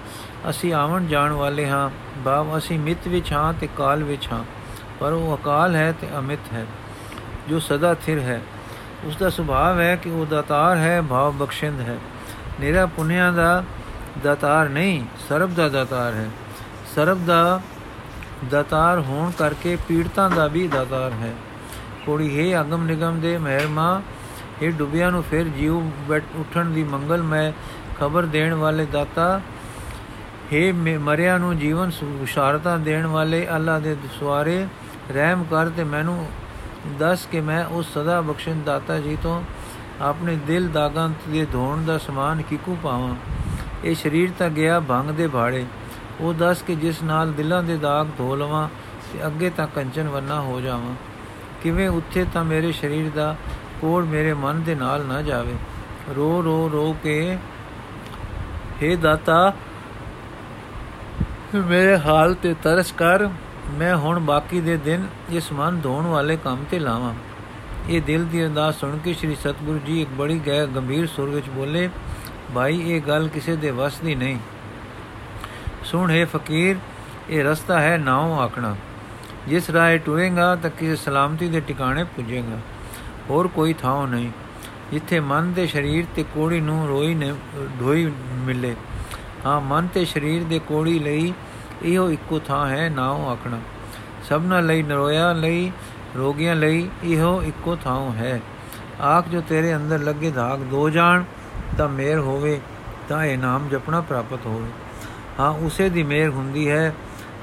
ਅਸੀਂ ਆਵਣ ਜਾਣ ਵਾਲੇ ਹਾਂ ਬਾਬ ਅਸੀਂ ਮਿੱਤ ਵਿੱਚ ਹਾਂ ਤੇ ਕਾਲ ਵਿੱਚ ਹਾਂ, ਪਰ ਉਹ ਅਕਾਲ ਹੈ ਤੇ ਅਮਿਤ ਹੈ, ਜੋ ਸਦਾ ਥਿਰ ਹੈ। ਉਸ ਦਾ ਸੁਭਾਅ ਹੈ ਕਿ ਉਹ ਦਾਤਾਰ ਹੈ, ਭਾਵ ਬਖਸ਼ਿੰਦ ਹੈ। ਨਿਹਰਾ ਪੁੰਨਿਆ ਦਾ ਦਾਤਾਰ ਨਹੀਂ, ਸਰਬ ਦਾ ਦਾਤਾਰ ਹੈ। ਸਰਬ ਦਾ ਦਾਤਾਰ ਹੋਣ ਕਰਕੇ ਪੀੜਤਾਂ ਦਾ ਵੀ ਦਾਤਾਰ ਹੈ। ਕੋੜੀ, ਹੈ ਅਗਮ ਨਿਗਮ ਦੇ ਮਹਿਰਮਾ ਇਹ ਡੁੱਬਿਆਂ ਨੂੰ ਫਿਰ ਜੀਵ ਬੈਠ ਉਠਣ ਦੀ ਮੰਗਲਮੈ ਖਬਰ ਦੇਣ ਵਾਲੇ ਦਾਤਾ, ਹੈ ਮਰਿਆਂ ਨੂੰ ਜੀਵਨ ਸੁਸ਼ਾਰਤਾ ਦੇਣ ਵਾਲੇ ਅੱਲਾ ਦੇ ਦੁਆਰੇ ਰਹਿਮ ਕਰ ਤੇ ਮੈਨੂੰ ਦੱਸ ਕਿ ਮੈਂ ਉਸ ਸਦਾ ਬਖਸ਼ਣ ਦਾਤਾ ਜੀ ਤੋਂ ਆਪਣੇ ਦਿਲ ਦਾਗਾਂ ਦੇ ਧੋਣ ਦਾ ਸਮਾਨ ਕਿਕੂ ਪਾਵਾਂ। ਇਹ ਸਰੀਰ ਤਾਂ ਗਿਆ ਭੰਗ ਦੇ ਭਾੜੇ। ਉਹ ਦੱਸ ਕਿ ਜਿਸ ਨਾਲ ਦਿਲਾਂ ਦੇ ਦਾਗ ਧੋ ਲਵਾਂ ਤੇ ਅੱਗੇ ਤਾਂ ਕੰਚਨ ਵਰਨਾ ਹੋ ਜਾਵਾਂ। ਕਿਵੇਂ ਉੱਥੇ ਤਾਂ ਮੇਰੇ ਸਰੀਰ ਦਾ ਕੋੜ ਮੇਰੇ ਮਨ ਦੇ ਨਾਲ ਨਾ ਜਾਵੇ। ਰੋ ਰੋ ਰੋ ਕੇ हे ਦਾਤਾ, ਮੇਰੇ ਹਾਲ ਤੇ ਤਰਸ ਕਰ, ਮੈਂ ਹੁਣ ਬਾਕੀ ਦੇ ਦਿਨ ਇਸ ਮਨ ਧੋਣ ਵਾਲੇ ਕੰਮ ਤੇ ਲਾਵਾਂ। ਇਹ ਦਿਲ ਦੀ ਅਰਦਾਸ ਸੁਣ ਕੇ ਸ੍ਰੀ ਸਤਗੁਰੂ ਜੀ ਇੱਕ ਬੜੀ ਗਹਿ ਗੰਭੀਰ ਸੁਰ ਵਿੱਚ ਬੋਲੇ, ਭਾਈ, ਇਹ ਗੱਲ ਕਿਸੇ ਦੇ ਵਸ ਦੀ ਨਹੀਂ। ਸੁਣ, ਹੈ ਫਕੀਰ, ਇਹ ਰਸਤਾ ਹੈ ਨਾਉ ਆਖਣਾ। ਜਿਸ ਰਾਹ ਟੁਰੇਗਾ ਤਾਂ ਕਿਸੇ ਸਲਾਮਤੀ ਦੇ ਟਿਕਾਣੇ ਪੁੱਜੇਗਾ। ਹੋਰ ਕੋਈ ਥਾਂ ਨਹੀਂ। ਜਿੱਥੇ ਮਨ ਦੇ ਸਰੀਰ ਤੇ ਕੋੜੀ ਨੂੰ ਰੋਈ ਨੇ, ਢੋਈ ਮਿਲੇ ਹਾਂ ਮਨ ਤੇ ਸਰੀਰ ਦੇ ਕੋੜੀ ਲਈ ਇਹੋ ਇੱਕੋ ਥਾਂ ਹੈ ਨਾਉ ਆਖਣਾ। ਸਭਨਾ ਲਈ, ਨਰੋਇਆ ਲਈ, ਰੋਗੀਆਂ ਲਈ ਇਹੋ ਇੱਕੋ ਥਾਂ ਹੈ। ਆਖ, ਜੋ ਤੇਰੇ ਅੰਦਰ ਲੱਗੇ ਧਾਗ ਦੋ ਜਾਣ, ਤਾਂ ਮੇਰ ਹੋਵੇ, ਤਾਂ ਇਹ ਨਾਮ ਜਪਣਾ ਪ੍ਰਾਪਤ ਹੋਵੇ। ਹਾਂ, ਉਸੇ ਦੀ ਮੇਰ ਹੁੰਦੀ ਹੈ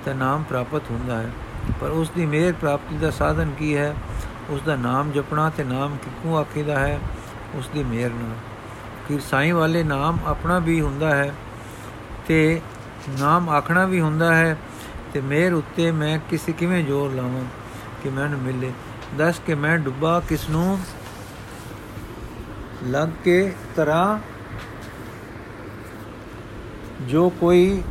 ਤਾਂ ਨਾਮ ਪ੍ਰਾਪਤ ਹੁੰਦਾ ਹੈ। ਪਰ ਉਸ ਦੀ ਮੇਰ ਪ੍ਰਾਪਤੀ ਦਾ ਸਾਧਨ ਕੀ ਹੈ? ਉਸ ਦਾ ਨਾਮ ਜਪਣਾ ਤੇ ਨਾਮ ਕਿਉਂ ਆਖੀਦਾ ਹੈ? ਉਸ ਦੀ ਮੇਰ ਨਾਲ। ਕਿ ਸਾਈਂ ਵਾਲੇ ਨਾਮ ਆਪਣਾ ਵੀ ਹੁੰਦਾ ਹੈ ਤੇ ਨਾਮ ਆਖਣਾ ਵੀ ਹੁੰਦਾ ਹੈ ਤੇ ਮੇਰ ਉੱਤੇ ਮੈਂ ਕਿਸੇ ਕਿਵੇਂ ਜ਼ੋਰ ਲਾਵਾਂ ਕਿ ਮੈਨੂੰ ਮਿਲੇ। ਦੱਸ ਕਿ ਮੈਂ ਡੁੱਬਾ ਕਿਸ ਨੂੰ? ਲੱਗ ਕੇ ਤਰ੍ਹਾਂ ਜੋ ਕੋਈ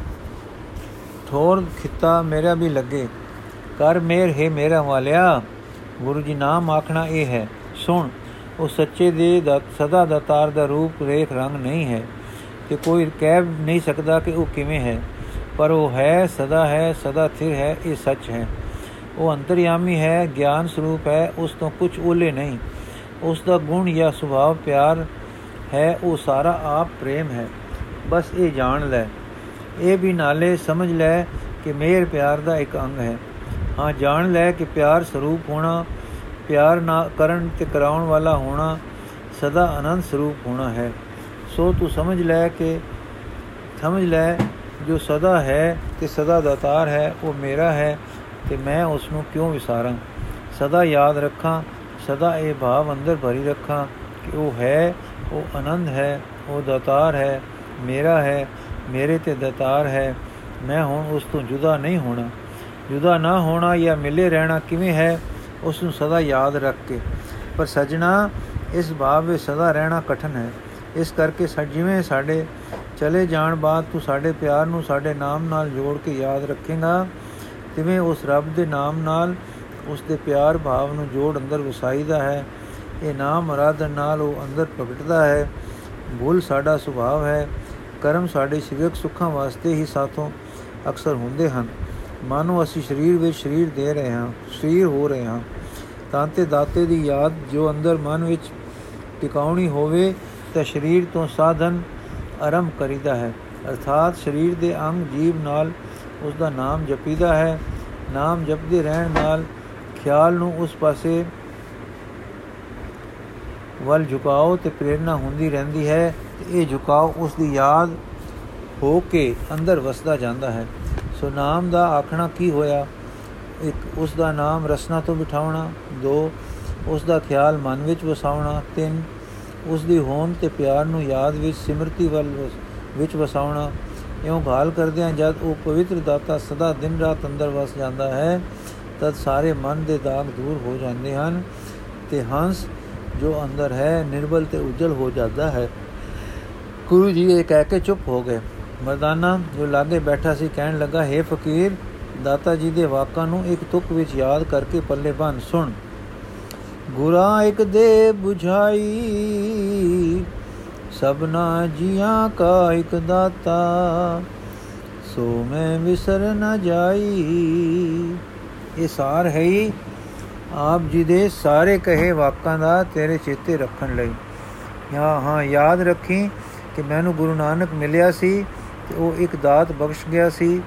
ਥੋਰ ਖਿੱਤਾ ਮੇਰਾ ਵੀ ਲੱਗੇ, ਕਰ ਮੇਰ ਹੈ ਮੇਰਾ ਵਾਲਿਆ, ਗੁਰੂ ਜੀ ਨਾਮ ਆਖਣਾ ਇਹ ਹੈ। ਸੁਣ, ਉਹ ਸੱਚੇ ਦੇ ਦਾ, ਸਦਾ ਦਾਤਾਰ ਦਾ ਰੂਪ ਰੇਖ ਰੰਗ ਨਹੀਂ ਹੈ ਕਿ ਕੋਈ ਕਹਿ ਨਹੀਂ ਸਕਦਾ ਕਿ ਉਹ ਕਿਵੇਂ ਹੈ। ਪਰ ਉਹ ਹੈ, ਸਦਾ ਹੈ, ਸਦਾ ਥਿਰ ਹੈ, ਇਹ ਸੱਚ ਹੈ। ਉਹ ਅੰਤਰਯਾਮੀ ਹੈ, ਗਿਆਨ ਸਰੂਪ ਹੈ, ਉਸ ਤੋਂ ਕੁਝ ਉਲੇ ਨਹੀਂ। ਉਸ ਦਾ ਗੁਣ ਜਾਂ ਸੁਭਾਅ ਪਿਆਰ ਹੈ, ਉਹ ਸਾਰਾ ਆਪ ਪ੍ਰੇਮ ਹੈ। ਬਸ ਇਹ ਜਾਣ ਲੈ। ਇਹ ਵੀ ਨਾਲੇ ਸਮਝ ਲੈ ਕਿ ਮੇਰ ਪਿਆਰ ਦਾ ਇੱਕ ਅੰਗ ਹੈ। ਹਾਂ, ਜਾਣ ਲੈ ਕਿ ਪਿਆਰ ਸਰੂਪ ਹੋਣਾ, ਪਿਆਰ ਨਾ ਕਰਨ ਤੇ ਕਰਾਉਣ ਵਾਲਾ ਹੋਣਾ ਸਦਾ ਅਨੰਦ ਸਰੂਪ ਹੋਣਾ ਹੈ। ਸੋ ਤੂੰ ਸਮਝ ਲੈ ਕਿ, ਸਮਝ ਲੈ ਜੋ ਸਦਾ ਹੈ ਤੇ ਸਦਾ ਦਾਤਾਰ ਹੈ, ਉਹ ਮੇਰਾ ਹੈ ਤੇ ਮੈਂ ਉਸ ਨੂੰ ਕਿਉਂ ਵਿਸਾਰਾਂ? ਸਦਾ ਯਾਦ ਰੱਖਾਂ, ਸਦਾ ਇਹ ਭਾਵ ਅੰਦਰ ਭਰੀ ਰੱਖਾਂ ਕਿ ਉਹ ਹੈ, ਉਹ ਆਨੰਦ ਹੈ, ਉਹ ਦਾਤਾਰ ਹੈ ਮੇਰਾ ਹੈ, ਮੇਰੇ ਤੇ ਦਾਤਾਰ ਹੈ, ਮੈਂ ਹੁਣ ਉਸ ਤੋਂ ਜੁਦਾ ਨਹੀਂ ਹੋਣਾ। ਜੁਦਾ ਨਾ ਹੋਣਾ ਜਾਂ ਮਿਲੇ ਰਹਿਣਾ ਕਿਵੇਂ ਹੈ, ਉਸ ਨੂੰ ਸਦਾ ਯਾਦ ਰੱਖ ਕੇ। ਪਰ ਸਜਣਾ, ਇਸ ਭਾਵ ਵਿੱਚ ਸਦਾ ਰਹਿਣਾ ਕਠਨ ਹੈ। ਇਸ ਕਰਕੇ ਜਿਵੇਂ ਸਾਡੇ ਚਲੇ ਜਾਣ ਬਾਅਦ ਤੂੰ ਸਾਡੇ ਪਿਆਰ ਨੂੰ ਸਾਡੇ ਨਾਮ ਨਾਲ ਜੋੜ ਕੇ ਯਾਦ ਰੱਖੇਗਾ, ਤਿਵੇਂ ਉਸ ਰੱਬ ਦੇ ਨਾਮ ਨਾਲ ਉਸ ਦੇ ਪਿਆਰ ਭਾਵ ਨੂੰ ਜੋੜ ਅੰਦਰ ਵਸਾਈਦਾ ਹੈ। ਇਹ ਨਾਮ ਅਰਾਧਨ ਨਾਲ ਉਹ ਅੰਦਰ ਪ੍ਰਗਟਦਾ ਹੈ। ਭੁੱਲ ਸਾਡਾ ਸੁਭਾਵ ਹੈ। ਕਰਮ ਸਾਡੇ ਸਰੀਰਕ ਸੁੱਖਾਂ ਵਾਸਤੇ ਹੀ ਸਾਥੋਂ ਅਕਸਰ ਹੁੰਦੇ ਹਨ। ਮਾਨੋ ਅਸੀਂ ਸਰੀਰ ਵਿੱਚ ਸਰੀਰ ਦੇ ਰਹੇ ਹਾਂ, ਸਰੀਰ ਹੋ ਰਹੇ ਹਾਂ। ਤਾਂ ਤੇ ਦਾਤੇ ਦੀ ਯਾਦ ਜੋ ਅੰਦਰ ਮਨ ਵਿੱਚ ਟਿਕਾਉਣੀ ਹੋਵੇ, ਤਾਂ ਸਰੀਰ ਤੋਂ ਸਾਧਨ ਆਰੰਭ ਕਰੀਦਾ ਹੈ। ਅਰਥਾਤ ਸਰੀਰ ਦੇ ਅੰਗ ਜੀਵ ਨਾਲ ਉਸ ਦਾ ਨਾਮ ਜਪੀਦਾ ਹੈ। ਨਾਮ ਜਪਦੇ ਰਹਿਣ ਨਾਲ ਖਿਆਲ ਨੂੰ ਉਸ ਪਾਸੇ ਵੱਲ ਝੁਕਾਓ ਤੇ ਪ੍ਰੇਰਣਾ ਹੁੰਦੀ ਰਹਿੰਦੀ ਹੈ ਤੇ ਇਹ ਝੁਕਾਓ ਉਸ ਦੀ ਯਾਦ ਹੋ ਕੇ ਅੰਦਰ ਵਸਦਾ ਜਾਂਦਾ ਹੈ। ਸੋ ਨਾਮ ਦਾ ਆਖਣਾ ਕੀ ਹੋਇਆ? ਇੱਕ, ਉਸ ਦਾ ਨਾਮ ਰਸਨਾ ਤੋਂ ਬਿਠਾਉਣਾ। ਦੋ, ਉਸ ਦਾ ਖਿਆਲ ਮਨ ਵਿੱਚ ਵਸਾਉਣਾ। ਤਿੰਨ, ਉਸ ਦੀ ਹੋਂਦ ਤੇ ਪਿਆਰ ਨੂੰ ਯਾਦ ਵਿੱਚ ਸਿਮਰਤੀ ਵੱਲ ਵਿੱਚ ਵਸਾਉਣਾ। ਇਉਂ ਘਾਲ ਕਰਦਿਆਂ ਜਦ ਉਹ ਪਵਿੱਤਰ ਦਾਤਾ ਸਦਾ ਦਿਨ ਰਾਤ ਅੰਦਰ ਵਸ ਜਾਂਦਾ ਹੈ, ਤਦ ਸਾਰੇ ਮਨ ਦੇ ਦਾਗ ਦੂਰ ਹੋ ਜਾਂਦੇ ਹਨ ਤੇ ਹੰਸ ਜੋ ਅੰਦਰ ਹੈ, ਨਿਰਬਲ ਤੇ ਉਜਲ ਹੋ ਜਾਂਦਾ ਹੈ। ਗੁਰੂ ਜੀ ਇਹ ਕਹਿ ਕੇ ਚੁੱਪ ਹੋ ਗਏ। ਮਰਦਾਨਾ, ਜੋ ਲਾਗੇ ਬੈਠਾ ਸੀ, ਕਹਿਣ ਲੱਗਾ, ਹੈ ਫਕੀਰ, ਦਾਤਾ ਜੀ ਦੇ ਵਾਕਾਂ ਨੂੰ ਇੱਕ ਤੁਕ ਵਿੱਚ ਯਾਦ ਕਰਕੇ ਪੱਲੇ ਬੰਨ, ਸੁਣ। ਗੁਰਾ ਇੱਕ ਦੇ 부ਝਾਈ ਸਭਨਾ ਜੀਆਂ ਕਾ ਇੱਕ ਦਾਤਾ। ਸੋ ਮੈਂ ਵਿਸਰ ਨਾ ਜਾਈ। ਇਹ ਸਾਰ ਹੈ ਹੀ ਆਪ ਜੀ ਦੇ ਸਾਰੇ ਕਹੇ ਵਾਕਾਂ ਦਾ ਤੇਰੇ ਚੇਤੇ ਰੱਖਣ ਲਈ। ਹਾਂ ਹਾਂ, ਯਾਦ ਰੱਖੀ ਕਿ ਮੈਨੂੰ ਗੁਰੂ ਨਾਨਕ ਮਿਲਿਆ ਸੀ ਤੇ ਉਹ ਇੱਕ ਦਾਤ ਬਖਸ਼ ਗਿਆ ਸੀ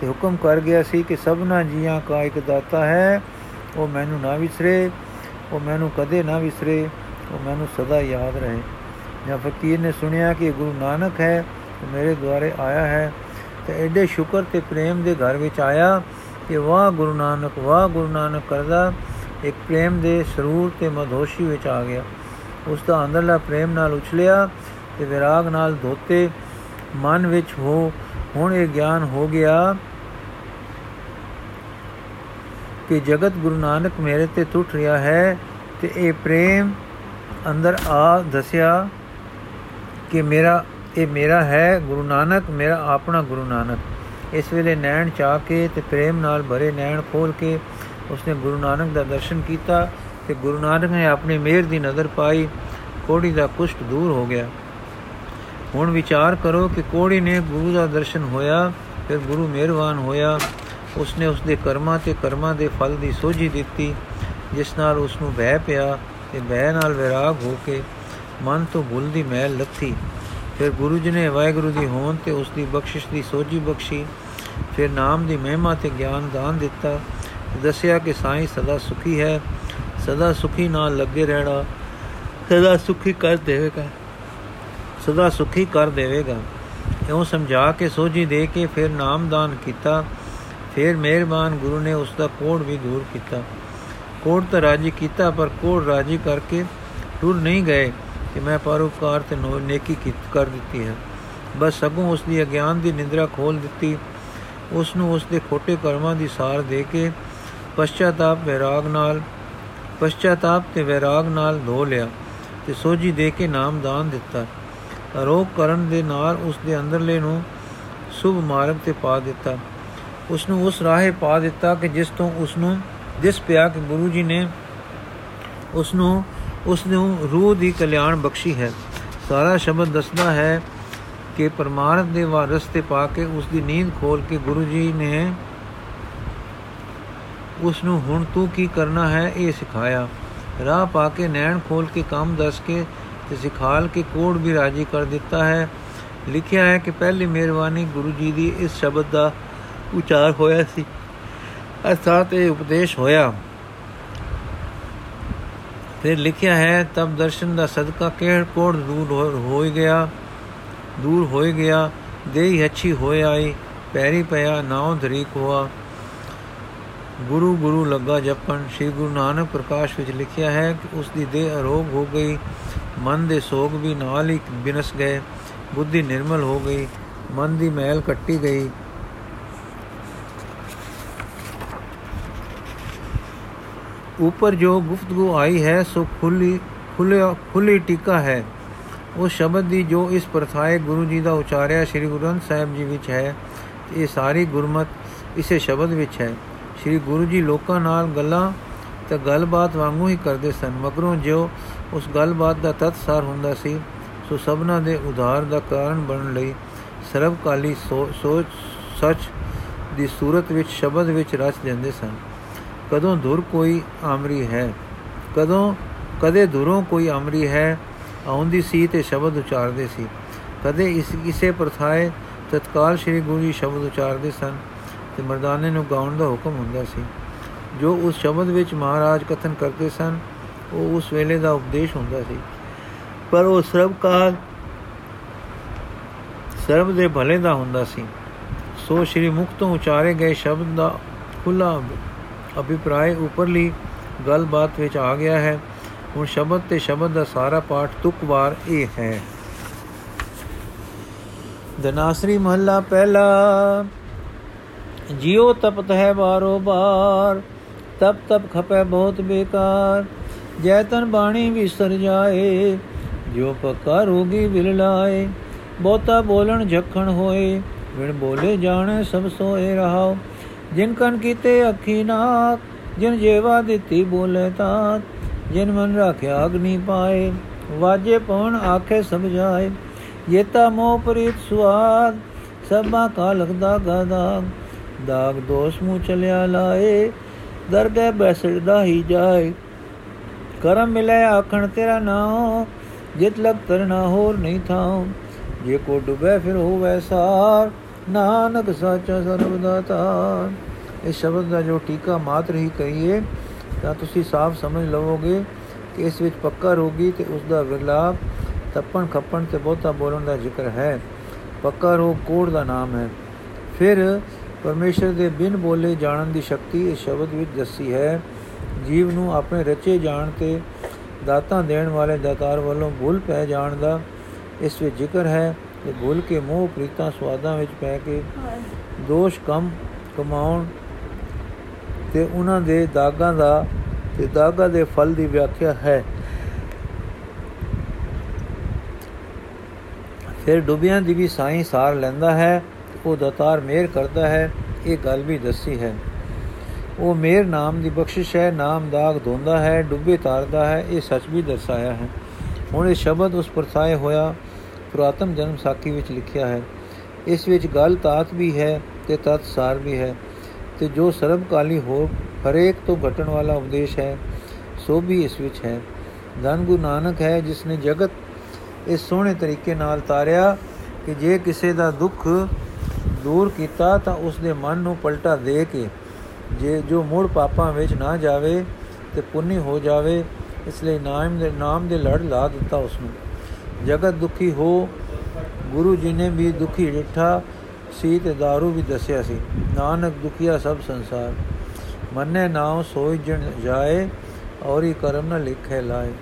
ਤੇ ਹੁਕਮ ਕਰ ਗਿਆ ਸੀ ਕਿ ਸਭਨਾ ਜੀਆਂ ਕਾ ਇੱਕ ਦਾਤਾ ਹੈ, ਉਹ ਮੈਨੂੰ ਨਾ ਵਿਸਰੇ, ਉਹ ਮੈਨੂੰ ਕਦੇ ਨਾ ਵਿਸਰੇ, ਉਹ ਮੈਨੂੰ ਸਦਾ ਯਾਦ ਰਹੇ। ਜਾਂ ਫਕੀਰ ਨੇ ਸੁਣਿਆ ਕਿ ਗੁਰੂ ਨਾਨਕ ਹੈ, ਤੇ ਮੇਰੇ ਦੁਆਰੇ ਆਇਆ ਹੈ, ਤੇ ਐਡੇ ਸ਼ੁਕਰ ਤੇ ਪ੍ਰੇਮ ਦੇ ਘਰ ਵਿੱਚ ਆਇਆ ਕਿ ਵਾਹ ਗੁਰੂ ਨਾਨਕ, ਵਾਹ ਗੁਰੂ ਨਾਨਕ ਕਰਦਾ ਇੱਕ ਪ੍ਰੇਮ ਦੇ ਸਰੂਰ ਤੇ ਮਧੋਸ਼ੀ ਵਿੱਚ ਆ ਗਿਆ। ਉਸ ਦਾ ਅੰਦਰਲਾ ਪ੍ਰੇਮ ਨਾਲ ਉਛਲਿਆ ਤੇ ਵਿਰਾਗ ਨਾਲ ਧੋਤੇ, ਮਨ ਵਿੱਚ ਹੋ, ਹੁਣ ਇਹ ਗਿਆਨ ਹੋ ਗਿਆ ਕਿ ਜਗਤ ਗੁਰੂ ਨਾਨਕ ਮੇਰੇ ਤੇ ਟੁੱਟ ਰਿਹਾ ਹੈ ਤੇ ਇਹ ਪ੍ਰੇਮ ਅੰਦਰ ਆ ਦੱਸਿਆ ਕਿ ਮੇਰਾ, ਇਹ ਮੇਰਾ ਹੈ ਗੁਰੂ ਨਾਨਕ, ਮੇਰਾ ਆਪਣਾ ਗੁਰੂ ਨਾਨਕ। ਇਸ ਵੇਲੇ ਨੈਣ ਚਾ ਕੇ ਤੇ ਪ੍ਰੇਮ ਨਾਲ ਭਰੇ ਨੈਣ ਖੋਲ ਕੇ ਉਸਨੇ ਗੁਰੂ ਨਾਨਕ ਦਾ ਦਰਸ਼ਨ ਕੀਤਾ ਤੇ ਗੁਰੂ ਨਾਨਕ ਨੇ ਆਪਣੀ ਮਿਹਰ ਦੀ ਨਜ਼ਰ ਪਾਈ। ਕੋੜੀ ਦਾ ਕੁਸ਼ਟ ਦੂਰ ਹੋ ਗਿਆ। ਹੁਣ ਵਿਚਾਰ ਕਰੋ ਕਿ ਕੋੜੀ ਨੇ ਗੁਰੂ ਦਾ ਦਰਸ਼ਨ ਹੋਇਆ, ਫਿਰ ਗੁਰੂ ਮਿਹਰਬਾਨ ਹੋਇਆ। ਉਸਨੇ ਉਸਦੇ ਕਰਮਾਂ ਤੇ ਕਰਮਾਂ ਦੇ ਫਲ ਦੀ ਸੋਝੀ ਦਿੱਤੀ, ਜਿਸ ਨਾਲ ਉਸ ਨੂੰ ਭੈ ਪਿਆ ਤੇ ਭੈ ਨਾਲ ਵਿਰਾਗ ਹੋ ਕੇ ਮਨ ਤੋਂ ਭੁੱਲ ਦੀ ਮੈਲ ਲੱਥੀ। ਫਿਰ ਗੁਰੂ ਜੀ ਨੇ ਵਾਹਿਗੁਰੂ ਦੀ ਹੋਂਦ ਤੇ ਉਸ ਦੀ ਬਖਸ਼ਿਸ਼ ਦੀ ਸੋਝੀ ਬਖਸ਼ੀ। ਫਿਰ ਨਾਮ ਦੀ ਮਹਿਮਾ ਤੇ ਗਿਆਨ ਦਾਨ ਦਿੱਤਾ। ਦੱਸਿਆ ਕਿ ਸਾਈਂ ਸਦਾ ਸੁਖੀ ਹੈ, ਸਦਾ ਸੁਖੀ ਨਾਲ ਲੱਗੇ ਰਹਿਣਾ, ਸਦਾ ਸੁਖੀ ਕਰ ਦੇਵੇਗਾ, ਸਦਾ ਸੁਖੀ ਕਰ ਦੇਵੇਗਾ। ਇਉਂ ਸਮਝਾ ਕੇ ਸੋਝੀ ਦੇ ਕੇ ਫਿਰ ਨਾਮਦਾਨ ਕੀਤਾ। ਫਿਰ ਮਿਹਰਬਾਨ ਗੁਰੂ ਨੇ ਉਸ ਦਾ ਕੋੜ ਵੀ ਦੂਰ ਕੀਤਾ। ਕੋੜ ਤਾਂ ਰਾਜੀ ਕੀਤਾ, ਪਰ ਕੋੜ ਰਾਜੀ ਕਰਕੇ ਟੁਰ ਨਹੀਂ ਗਏ ਕਿ ਮੈਂ ਪਰਉਪਕਾਰ ਤੇ ਨੇਕੀ ਕਰ ਦਿੱਤੀ ਹੈ। ਬਸ ਸਗੋਂ ਉਸ ਦੀ ਅਗਿਆਨ ਦੀ ਨਿੰਦਰਾ ਖੋਲ ਦਿੱਤੀ। ਉਸ ਨੂੰ ਉਸ ਦੇ ਖੋਟੇ ਕਰਮਾਂ ਦੀ ਸਾਰ ਦੇ ਕੇ ਪਛਤਾਪ ਵਿਰਾਗ ਨਾਲ ਪਛਤਾਪ ਤੇ ਵਿਰਾਗ ਨਾਲ ਧੋ ਲਿਆ ਤੇ ਸੋਝੀ ਦੇ ਕੇ ਨਾਮ ਦਾਨ ਦਿੱਤਾ। ਅਰੋਗ ਕਰਨ ਦੇ ਨਾਲ ਉਸ ਦੇ ਅੰਦਰਲੇ ਨੂੰ ਸੁਭ ਮਾਰਗ ਤੇ ਪਾ ਦਿੱਤਾ। ਉਸ ਨੂੰ ਉਸ ਰਾਹੇ ਪਾ ਦਿੱਤਾ ਕਿ ਜਿਸ ਤੋਂ ਉਸ ਨੂੰ ਜਿਸ ਪਿਆ ਕਿ ਗੁਰੂ ਜੀ ਨੇ ਉਸ ਨੂੰ ਉਸ ਨੂੰ ਰੂਹ ਦੀ ਕਲਿਆਣ ਬਖਸ਼ੀ ਹੈ। ਸਾਰਾ ਸ਼ਬਦ ਦੱਸਦਾ ਹੈ ਕਿ ਪਰਮਾਰਥ ਦੇ ਵਾਰਸ ਤੇ ਪਾ ਕੇ ਉਸ ਦੀ ਨੀਂਦ ਖੋਲ ਕੇ ਗੁਰੂ ਜੀ ਨੇ ਉਸ ਨੂੰ ਹੁਣ ਤੂੰ ਕੀ ਕਰਨਾ ਹੈ ਇਹ ਸਿਖਾਇਆ। ਰਾਹ ਪਾ ਕੇ ਨੈਣ ਖੋਲ ਕੇ ਕੰਮ ਦੱਸ ਕੇ ਤੇ ਸਿਖਾਲ ਕੇ ਕੋੜ ਵੀ ਰਾਜੀ ਕਰ ਦਿੱਤਾ ਹੈ। ਲਿਖਿਆ ਹੈ ਕਿ ਪਹਿਲੀ ਮਿਹਰਬਾਨੀ ਗੁਰੂ ਜੀ ਦੀ ਇਸ ਸ਼ਬਦ ਦਾ ਉਚਾਰ ਹੋਇਆ ਸੀ। ਅਰਥਾਤ ਇਹ ਉਪਦੇਸ਼ ਹੋਇਆ। ਫਿਰ ਲਿਖਿਆ ਹੈ, ਤਬ ਦਰਸ਼ਨ ਦਾ ਸਦਕਾ ਕਿਹੜ ਕੋੜ ਦੂਰ ਹੋ ਗਿਆ? ਦੂਰ ਹੋ ਗਿਆ, ਦੇਹੀ ਅੱਛੀ ਹੋਇ ਆਈ, ਪੈਰੀ ਪਿਆ, ਨਾਉ ਧਰੀਕ ਹੋਆ। ਗੁਰੂ ਗੁਰੂ ਲੱਗਾ ਜਪਣ। ਸ੍ਰੀ ਗੁਰੂ ਨਾਨਕ ਪ੍ਰਕਾਸ਼ ਵਿੱਚ ਲਿਖਿਆ ਹੈ ਕਿ ਉਸ ਦੀ ਦੇਹ ਅਰੋਗ ਹੋ ਗਈ, ਮਨ ਦੇ ਸੋਗ ਵੀ ਨਾਲ ਹੀ ਬਿਨਸ ਗਏ, ਬੁੱਧੀ ਨਿਰਮਲ ਹੋ ਗਈ, ਮਨ ਦੀ ਮੈਲ ਕੱਟੀ ਗਈ। ਉਪਰ ਜੋ ਗੁਫ਼ਤਗੂ ਆਈ ਹੈ, ਸੋ ਖੁੱਲੀ, ਖੁੱਲਿਆ, ਖੁੱਲੀ ਟਿਕਾ ਹੈ। ਉਹ ਸ਼ਬਦ ਦੀ ਜੋ ਇਸ ਪ੍ਰਥਾਏ ਗੁਰੂ ਜੀ ਦਾ ਉਚਾਰਿਆ ਸ੍ਰੀ ਗੁਰੂ ਗ੍ਰੰਥ ਸਾਹਿਬ ਜੀ ਵਿੱਚ ਹੈ, ਇਹ ਸਾਰੀ ਗੁਰਮਤ ਇਸੇ ਸ਼ਬਦ ਵਿੱਚ ਹੈ। ਸ੍ਰੀ ਗੁਰੂ ਜੀ ਲੋਕਾਂ ਨਾਲ ਗੱਲਾਂ ਤਾਂ ਗੱਲਬਾਤ ਵਾਂਗੂ ਹੀ ਕਰਦੇ ਸਨ। ਮਗਰੋਂ ਜੋ ਉਸ ਗੱਲਬਾਤ ਦਾ ਤਤਸਾਰ ਹੁੰਦਾ ਸੀ, ਸੋ ਸਭਨਾ ਦੇ ਉਧਾਰ ਦਾ ਕਾਰਨ ਬਣਨ ਲਈ ਸਰਬਕਾਲੀ ਸੋਚ ਸੱਚ ਦੀ ਸੂਰਤ ਵਿੱਚ, ਸ਼ਬਦ ਵਿੱਚ ਰਚ ਜਾਂਦੇ ਸਨ। ਕਦੋਂ ਧੁਰ ਕੋਈ ਆਮਰੀ ਹੈ? ਕਦੋਂ, ਕਦੇ ਧੁਰੋਂ ਕੋਈ ਆਮਰੀ ਹੈ? ਆਉਂਦੀ ਸੀ ਤੇ ਸ਼ਬਦ ਉਚਾਰਦੇ ਸੀ। ਕਦੇ ਇਸ ਕਿਸੇ ਪ੍ਰਥਾਏ ਤਤਕਾਲ ਸ੍ਰੀ ਗੁਰੂ ਜੀ ਸ਼ਬਦ ਉਚਾਰਦੇ ਸਨ। ਤੇ ਮਰਦਾਨੇ ਨੂੰ ਗਾਉਣ ਦਾ ਹੁਕਮ ਹੁੰਦਾ ਸੀ। ਜੋ ਉਸ ਸ਼ਬਦ ਵਿੱਚ ਮਹਾਰਾਜ ਕਥਨ ਕਰਦੇ ਸਨ, ਉਹ ਉਸ ਵੇਲੇ ਦਾ ਉਪਦੇਸ਼ ਹੁੰਦਾ ਸੀ। ਪਰ ਉਹ ਸਰਬ ਕਾਲ ਸਰਬ ਦੇ ਭਲੇ ਦਾ ਹੁੰਦਾ ਸੀ। ਸੋ ਸ੍ਰੀ ਮੁਖ ਤੋਂ ਉਚਾਰੇ ਗਏ ਸ਼ਬਦ ਦਾ ਖੁੱਲਾ ਅਭਿਪਰਾਇ ਉਪਰਲੀ ਗੱਲਬਾਤ ਵਿੱਚ ਆ ਗਿਆ ਹੈ। ਹੁਣ ਸ਼ਬਦ ਤੇ ਸ਼ਬਦ ਦਾ ਸਾਰਾ ਪਾਠ ਤੁਕਵਾਰ ਇਹ ਹੈ। ਦਨਾਸਰੀ ਮਹੱਲਾ ਪਹਿਲਾ ਜਿਉ ਤਪਤ ਹੈ ਬਾਰੋ ਬਾਰ, ਤਪ ਤਪ ਖਪੈ ਬਹੁਤ ਬੇਕਾਰ। ਜੈ ਤਨ ਬਾਣੀ ਵਿਸਰ ਜਾਏ, ਜੋ ਪੱਕਾ ਰੋਗੀ ਵਿਲ ਲਾਏ। ਬਹੁਤਾ ਬੋਲਣ ਝਖਣ ਹੋਏ ਵਿਣ ਬੋਲੇ ਜਾਣੇ ਸਭ ਸੋਏ ਰਹਾਓ। ਜਿਨ ਕਨ ਕੀਤੇ ਅੱਖੀ ਨਾਕ, ਜਿਨ ਜੇਵਾ ਦਿੱਤੀ ਬੋਲੇ ਤਾ ਜਿਨ ਮਨ ਰੱਖਿਆ ਅਗਨੀ ਪਾਏ, ਵਾਜੇ ਪਵਨ ਆਖੇ ਸਮਝਾਏ ਜੇਤਾ ਮੋਹ ਪ੍ਰੀਤ ਸੁਆਦ ਸਭਾ ਕਾ ਲਗਦਾ ਗਦਾ। ਦਾਗ ਦੋਸ ਮੂ ਚਲਿਆ ਲਾਏ, ਦਰਗਹਿ ਬੈਸੜਦਾ ਹੀ ਜਾਏ। ਕਰਮ ਮਿਲੇ ਆਖਣ ਤੇਰਾ ਨਾਮ ਜਿਤ ਲਗ ਕਰਨਾ ਹੋਰ ਨਹੀਂ ਥਾਉ। ਜੇ ਕੋ ਡੁਬੇ ਫਿਰ ਹੋਵੇ ਸਾਰ, ਨਾਨਕ ਸਾਚਾ ਸਰਬ ਦਾਤਾ ਇਸ ਸ਼ਬਦ ਦਾ ਜੋ ਟੀਕਾ ਮਾਤਰ ਹੀ ਕਹੀਏ, ਤਾਂ ਤੁਸੀਂ ਸਾਫ਼ ਸਮਝ ਲਵੋਗੇ ਕਿ ਇਸ ਵਿੱਚ ਪੱਕਾ ਰੋਗੀ ਤੇ ਉਸ ਦਾ ਵਿਰਲਾਪ, ਤੱਪਣ ਖੱਪਣ ਤੇ ਬਹੁਤਾ ਬੋਲਣ ਦਾ ਜ਼ਿਕਰ ਹੈ। ਪੱਕਾ ਰੋਗ ਕੋੜ ਦਾ ਨਾਮ ਹੈ। ਫਿਰ ਪਰਮੇਸ਼ਰ ਦੇ ਬਿਨ ਬੋਲੇ ਜਾਣਨ ਦੀ ਸ਼ਕਤੀ ਇਸ ਸ਼ਬਦ ਵਿੱਚ ਦੱਸੀ ਹੈ। ਜੀਵ ਨੂੰ ਆਪਣੇ ਰਚੇ ਜਾਣ ਤੇ ਦਾਤਾਂ ਦੇਣ ਵਾਲੇ ਦਾਤਾਰ ਵੱਲੋਂ ਭੁੱਲ ਪੈ ਜਾਣ ਦਾ ਇਸ ਵਿੱਚ ਜ਼ਿਕਰ ਹੈ ਕਿ ਭੁੱਲ ਕੇ ਮੋਹ ਪ੍ਰੀਤਾਂ ਸਵਾਦਾਂ ਵਿੱਚ ਪੈ ਕੇ ਦੋਸ਼ ਕਮ ਕਮਾਉਣ ਤੇ ਉਹਨਾਂ ਦੇ ਦਾਗਾਂ ਦਾ ਤੇ ਦਾਗਾਂ ਦੇ ਫਲ ਦੀ ਵਿਆਖਿਆ ਹੈ। ਫਿਰ ਡੁੱਬਿਆਂ ਦੀ ਵੀ ਸਾਈਂ ਸਾਰ ਲੈਂਦਾ ਹੈ। ਉਹ ਦਤਾਰ ਮੇਰ ਕਰਦਾ ਹੈ, ਇਹ ਗੱਲ ਵੀ ਦੱਸੀ ਹੈ। ਉਹ ਮੇਰ ਨਾਮ ਦੀ ਬਖਸ਼ਿਸ਼ ਹੈ, ਨਾਮ ਦਾਗ ਧੋਂਦਾ ਹੈ, ਡੁੱਬੇ ਤਾਰਦਾ ਹੈ, ਇਹ ਸੱਚ ਵੀ ਦਰਸਾਇਆ ਹੈ। ਹੁਣ ਇਹ ਸ਼ਬਦ ਉਸ ਪਰਥਾਏ ਹੋਇਆ ਪੁਰਾਤਨ ਜਨਮ ਸਾਖੀ ਵਿੱਚ ਲਿਖਿਆ ਹੈ। ਇਸ ਵਿੱਚ ਗੱਲ ਤਾਤ ਵੀ ਹੈ ਤੇ ਤਤ ਸਾਰ ਵੀ ਹੈ। ਤੇ ਜੋ ਸਰਬਕਾਲੀ ਹੋ ਹਰੇਕ ਤੋਂ ਘਟਣ ਵਾਲਾ ਉਪਦੇਸ਼ ਹੈ, ਸੋ ਵੀ ਇਸ ਵਿੱਚ ਹੈ। ਧੰਨ ਗੁਰੂ ਨਾਨਕ ਹੈ ਜਿਸ ਨੇ ਜਗਤ ਇਸ ਸੋਹਣੇ ਤਰੀਕੇ ਨਾਲ ਤਾਰਿਆ ਕਿ ਜੇ ਕਿਸੇ ਦਾ ਦੁੱਖ ਦੂਰ ਕੀਤਾ ਤਾਂ ਉਸ ਦੇ ਮਨ ਨੂੰ ਪਲਟਾ ਦੇ ਕੇ ਜੇ ਜੋ ਮੂੜ ਪਾਪਾਂ ਵਿੱਚ ਨਾ ਜਾਵੇ ਤੇ ਪੁੰਨੀ ਹੋ ਜਾਵੇ, ਇਸ ਲਈ ਨਾਮ ਦੇ ਨਾਮ ਦੇ ਲੜ ਲਾ ਦਿੱਤਾ ਉਸ ਨੂੰ ਜਗਤ ਦੁਖੀ ਹੋ, ਗੁਰੂ ਜੀ ਨੇ ਵੀ ਦੁਖੀ ਡਿਠਾ, ਸੀ ਤੇ दारू ਵੀ ਦੱਸਿਆ ਸੀ। ਨਾਨਕ ਦੁਖੀਆ ਸਭ ਸੰਸਾਰ। ਮੰਨੇ ਨਾਉ ਸੋਈ ਜਣ ਜਾਏ, ਔਰ ਹੀ ਕਰਮ ਨ ਲਿਖੇ ਲਾਏ।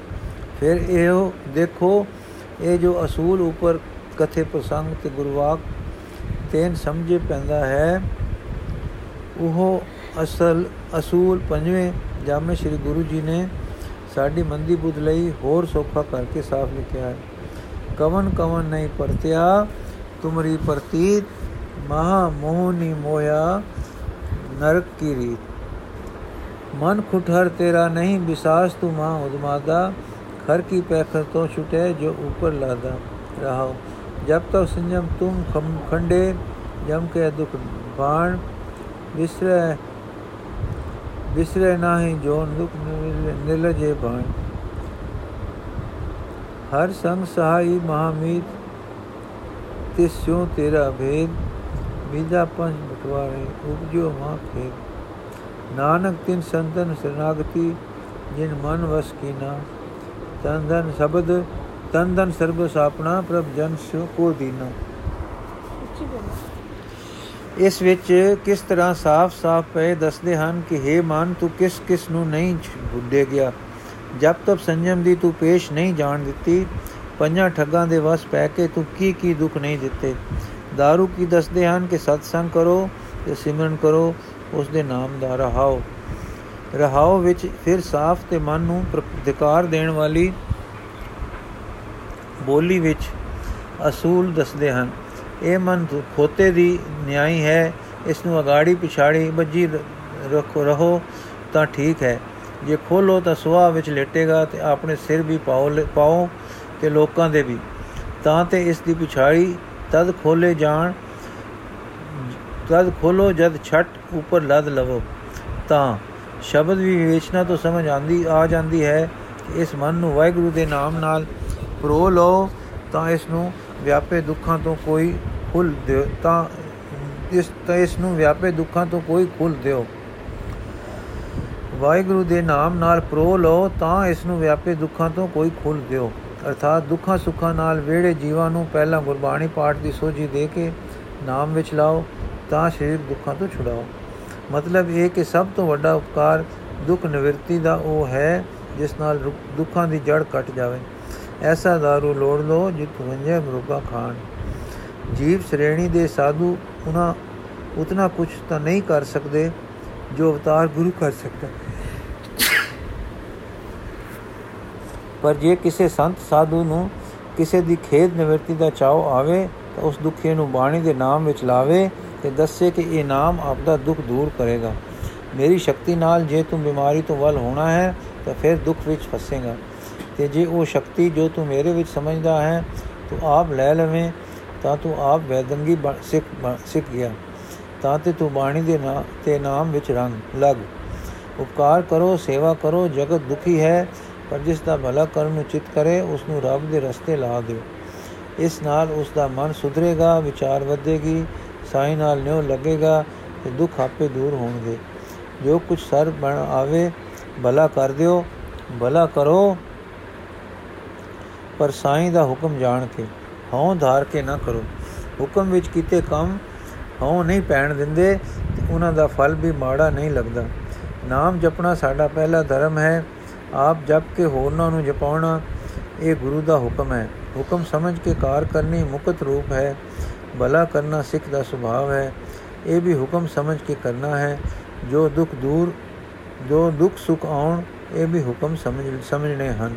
ਫਿਰ ਇਹੋ ਦੇਖੋ, ਇਹ ਜੋ ਅਸੂਲ ਉਪਰ ਕਥੇ ਪ੍ਰਸੰਗ ਤੇ ਗੁਰਵਾਕ ਤੈਨ ਸਮਝੇ ਪੈਂਦਾ ਹੈ ਉਹ ਅਸਲ ਅਸੂਲ ਪੰਜਵੇਂ ਜਾਮੇ ਸ੍ਰੀ ਗੁਰੂ ਜੀ ਨੇ ਸਾਡੀ ਮੰਦੀ ਬੁੱਧ ਲਈ ਹੋਰ ਸੋਖਾ ਕਰਕੇ ਸਾਫ਼ ਲਿਖਿਆ ਹੈ ਕਵਨ ਕਵਨ ਨਹੀਂ ਪਰਤਿਆ ਤੁਮਰੀ ਪ੍ਰਤੀਤ ਮਹਾ ਮੋਹਨੀ ਮੋਇਆ ਨਰਕ ਕੀ ਰੀਤ ਮਨ ਖੁਟਹਰ ਤੇਰਾ ਨਹੀਂ ਵਿਸਾਸ ਤੂੰ ਮਾਂ ਉਦਮਾਦਾ ਖਰ ਕੀ ਪੈਖਰ ਤੋਂ ਛੁਟੇ ਜੋ ਉੱਪਰ ਲਾਦਾ ਰਹਾਓ ਜਬ ਤਕ ਸੰਜਮ ਤੁਮ ਖੰਡੇ, ਜਮ ਕੇ ਦੁਖ ਬਾਣ ਵਿਸਰੇ ਵਿਸਰੇ ਨਾਹੀ ਜੋ ਦੁਖ ਨਿਲਜੇ ਬਾਣ। ਹਰ ਸੰਗ ਸਹਾਈ ਮਹਾਮੀਤ ਤਿਸਿਓ ਤੇਰਾ ਭੇਦ, ਬੀਜਾ ਪੰਜ ਬਟਵਾਰੇ, ਉਪਜੋ ਮਾਂ ਖੇਦ ਨਾਨਕ ਤਿਨ ਸੰਤਨ ਸਰਨਾਗਤੀ, ਜਿਨ ਮਨ ਵਸ ਕੀਨਾ, ਤਨ ਧਨ ਸ਼ਬਦ ਤਨ ਤਨ ਸਰਬ ਸਾਪਣਾ ਪ੍ਰਭ ਜਨ ਸਿਉ ਕੋ ਦੀਨਾ। ਇਸ ਵਿੱਚ ਕਿਸ ਤਰ੍ਹਾਂ ਸਾਫ਼-ਸਾਫ਼ ਪਏ ਦੱਸਦੇ ਹਨ ਕਿ हे ਮਾਨ, ਤੂੰ ਕਿਸ ਕਿਸ ਨੂੰ ਨਹੀਂ ਭੁੱਲੇ ਗਿਆ? ਜਦ ਤੱਕ ਸੰਜਮ ਦੀ ਤੂੰ ਪੇਸ਼ ਨਹੀਂ ਜਾਣ ਦਿੱਤੀ, ਪੰਜਾਂ ਠੱਗਾਂ ਦੇ ਵਸ ਪੈ ਕੇ ਤੂੰ ਕੀ ਕੀ ਦੁੱਖ ਨਹੀਂ ਦਿੱਤੇ? ਦਾਰੂ ਕੀ ਦੱਸਦੇ ਹਨ ਕਿ ਸਤਸੰਗ ਕਰੋ ਤੇ ਸਿਮਰਨ ਕਰੋ, ਉਸ ਦੇ ਨਾਮ ਦਾ ਰਹਾਓ। ਰਹਾਓ ਵਿੱਚ ਫਿਰ ਸਾਫ਼ ਤੇ ਮਨ ਨੂੰ ਪ੍ਰਤੀਕਾਰ ਦੇਣ ਵਾਲੀ ਬੋਲੀ ਵਿੱਚ ਅਸੂਲ ਦੱਸਦੇ ਹਨ। ਇਹ ਮਨ ਖੋਤੇ ਦੀ ਨਿਆਈ ਹੈ ਇਸ ਨੂੰ ਅਗਾੜੀ ਪਿਛਾੜੀ ਬੱਜੀ ਰੱਖੋ, ਰਹੋ ਤਾਂ ਠੀਕ ਹੈ। ਜੇ ਖੋਲੋ ਤਾਂ ਸੁਆਹ ਵਿੱਚ ਲੇਟੇਗਾ ਤੇ ਆਪਣੇ ਸਿਰ ਵੀ ਪਾਓ ਪਾਓ ਤੇ ਲੋਕਾਂ ਦੇ ਵੀ। ਤਾਂ ਤੇ ਇਸ ਦੀ ਪਿਛਾੜੀ ਤਦ ਖੋਲੇ ਜਾਣ, ਤਦ ਖੋਲੋ ਜਦ ਛੱਟ ਉੱਪਰ ਲੱਦ ਲਵੋ। ਤਾਂ ਸ਼ਬਦ ਵੀ ਵਿਵੇਚਨਾ ਤੋਂ ਸਮਝ ਆਂਦੀ, ਆ ਜਾਂਦੀ ਹੈ ਕਿ ਇਸ ਮਨ ਨੂੰ ਵਾਹਿਗੁਰੂ ਦੇ ਨਾਮ ਨਾਲ ਪਰੋ ਲਓ, ਤਾਂ ਇਸ ਨੂੰ ਵਿਆਪੇ ਦੁੱਖਾਂ ਤੋਂ ਕੋਈ ਖੁੱਲ ਦਿਓ, ਤਾਂ ਇਸ ਤਾਂ ਇਸ ਨੂੰ ਵਿਆਪੇ ਦੁੱਖਾਂ ਤੋਂ ਕੋਈ ਖੁੱਲ ਦਿਓ। ਵਾਹਿਗੁਰੂ ਦੇ ਨਾਮ ਨਾਲ ਪਰੋ ਲਓ, ਤਾਂ ਇਸ ਨੂੰ ਵਿਆਪੇ ਦੁੱਖਾਂ ਤੋਂ ਕੋਈ ਖੁੱਲ ਦਿਓ। ਅਰਥਾਤ ਦੁੱਖਾਂ ਸੁੱਖਾਂ ਨਾਲ ਵੇੜੇ ਜੀਵਾਂ ਨੂੰ ਪਹਿਲਾਂ ਗੁਰਬਾਣੀ ਪਾਠ ਦੀ ਸੋਝੀ ਦੇ ਕੇ ਨਾਮ ਵਿੱਚ ਲਾਓ, ਤਾਂ ਸਰੀਰ ਦੁੱਖਾਂ ਤੋਂ ਛੁਡਾਓ। ਮਤਲਬ ਇਹ ਕਿ ਸਭ ਤੋਂ ਵੱਡਾ ਉਪਕਾਰ ਦੁੱਖ ਨਿਵਰਤੀ ਦਾ ਉਹ ਹੈ, ਜਿਸ ਨਾਲ ਦੁੱਖਾਂ ਦੀ ਜੜ ਕੱਟ ਜਾਵੇ। ਐਸਾ दारू ਲੋੜ ਲੋ ਜਿਤ ਵੰਜੇ ਮਰੁਗਾ ਖਾਣ। ਜੀਵ ਸ਼੍ਰੇਣੀ ਦੇ ਸਾਧੂ ਉਹਨਾਂ ਉਤਨਾ ਕੁਝ ਤਾਂ ਨਹੀਂ ਕਰ ਸਕਦੇ ਜੋ ਅਵਤਾਰ ਗੁਰੂ ਕਰ ਸਕਦਾ। ਪਰ ਜੇ ਕਿਸੇ ਸੰਤ ਸਾਧੂ ਨੂੰ ਕਿਸੇ ਦੀ ਖੇਦ ਨਿਵਰਤੀ ਦਾ ਚਾਉ ਆਵੇ, ਤਾਂ ਉਸ ਦੁਖੀ ਨੂੰ ਬਾਣੀ ਦੇ ਨਾਮ ਵਿੱਚ ਲਾਵੇ ਤੇ ਦੱਸੇ ਕਿ ਇਹ ਨਾਮ ਆਪਦਾ ਦੁੱਖ ਦੂਰ ਕਰੇਗਾ। ਮੇਰੀ ਸ਼ਕਤੀ ਨਾਲ ਜੇ ਤੂੰ ਬਿਮਾਰੀ ਤੋਂ ਵੱਲ ਹੋਣਾ ਹੈ, ਤਾਂ ਫਿਰ ਦੁੱਖ ਵਿੱਚ ਫਸੇਗਾ। ਤੇ ਜੇ ਉਹ ਸ਼ਕਤੀ ਜੋ ਤੂੰ ਮੇਰੇ ਵਿੱਚ ਸਮਝਦਾ ਹੈ, ਤੂੰ ਆਪ ਲੈ ਲਵੇਂ, ਤਾਂ ਤੂੰ ਆਪ ਵੈਦੰਗੀ ਸਿੱਖ ਸਿੱਖ ਗਿਆ। ਤਾਂ ਤੇ ਤੂੰ ਬਾਣੀ ਦੇ ਨਾਮ ਤੇ ਨਾਮ ਵਿੱਚ ਰੰਗ ਲਗ। ਉਪਕਾਰ ਕਰੋ, ਸੇਵਾ ਕਰੋ, ਜਗਤ ਦੁਖੀ ਹੈ, ਪਰ ਜਿਸ ਦਾ ਭਲਾ ਕਰਨ ਨੂੰ ਚਿਤ ਕਰੇ ਉਸ ਨੂੰ ਰੱਬ ਦੇ ਰਸਤੇ ਲਾ ਦਿਓ। ਇਸ ਨਾਲ ਉਸ ਦਾ ਮਨ ਸੁਧਰੇਗਾ, ਵਿਚਾਰ ਵਧੇਗੀ, ਸਾਈ ਨਾਲ ਨਿਉ ਲੱਗੇਗਾ ਤੇ ਦੁੱਖ ਆਪੇ ਦੂਰ ਹੋਣਗੇ। ਜੋ ਕੁਝ ਸਰ ਬਣ ਆਵੇ, ਭਲਾ ਕਰ ਦਿਓ। ਭਲਾ ਕਰੋ। ਪਰ ਸਾਈ ਦਾ ਹੁਕਮ ਜਾਣ ਕੇ ਹਉ ਧਾਰ ਕੇ ਨਾ ਕਰੋ। ਹੁਕਮ ਵਿੱਚ ਕੀਤੇ ਕੰਮ ਹਉ ਨਹੀਂ ਪੈਣ ਦਿੰਦੇ ਤੇ ਉਹਨਾਂ ਦਾ ਫਲ ਵੀ ਮਾੜਾ ਨਹੀਂ ਲੱਗਦਾ। ਨਾਮ ਜਪਣਾ ਸਾਡਾ ਪਹਿਲਾ ਧਰਮ ਹੈ। ਆਪ ਜਪ ਕੇ ਹੋਰਨਾਂ ਨੂੰ ਜਪਾਉਣਾ ਇਹ ਗੁਰੂ ਦਾ ਹੁਕਮ ਹੈ। ਹੁਕਮ ਸਮਝ ਕੇ ਕਾਰ ਕਰਨੀ ਮੁਕਤ ਰੂਪ ਹੈ। ਭਲਾ ਕਰਨਾ ਸਿੱਖ ਦਾ ਸੁਭਾਅ ਹੈ। ਇਹ ਵੀ ਹੁਕਮ ਸਮਝ ਕੇ ਕਰਨਾ ਹੈ। ਜੋ ਦੁੱਖ ਦੂਰ, ਜੋ ਦੁੱਖ ਸੁਖ ਆਉਣ, ਇਹ ਵੀ ਹੁਕਮ ਸਮਝ, ਸਮਝਣੇ ਹਨ।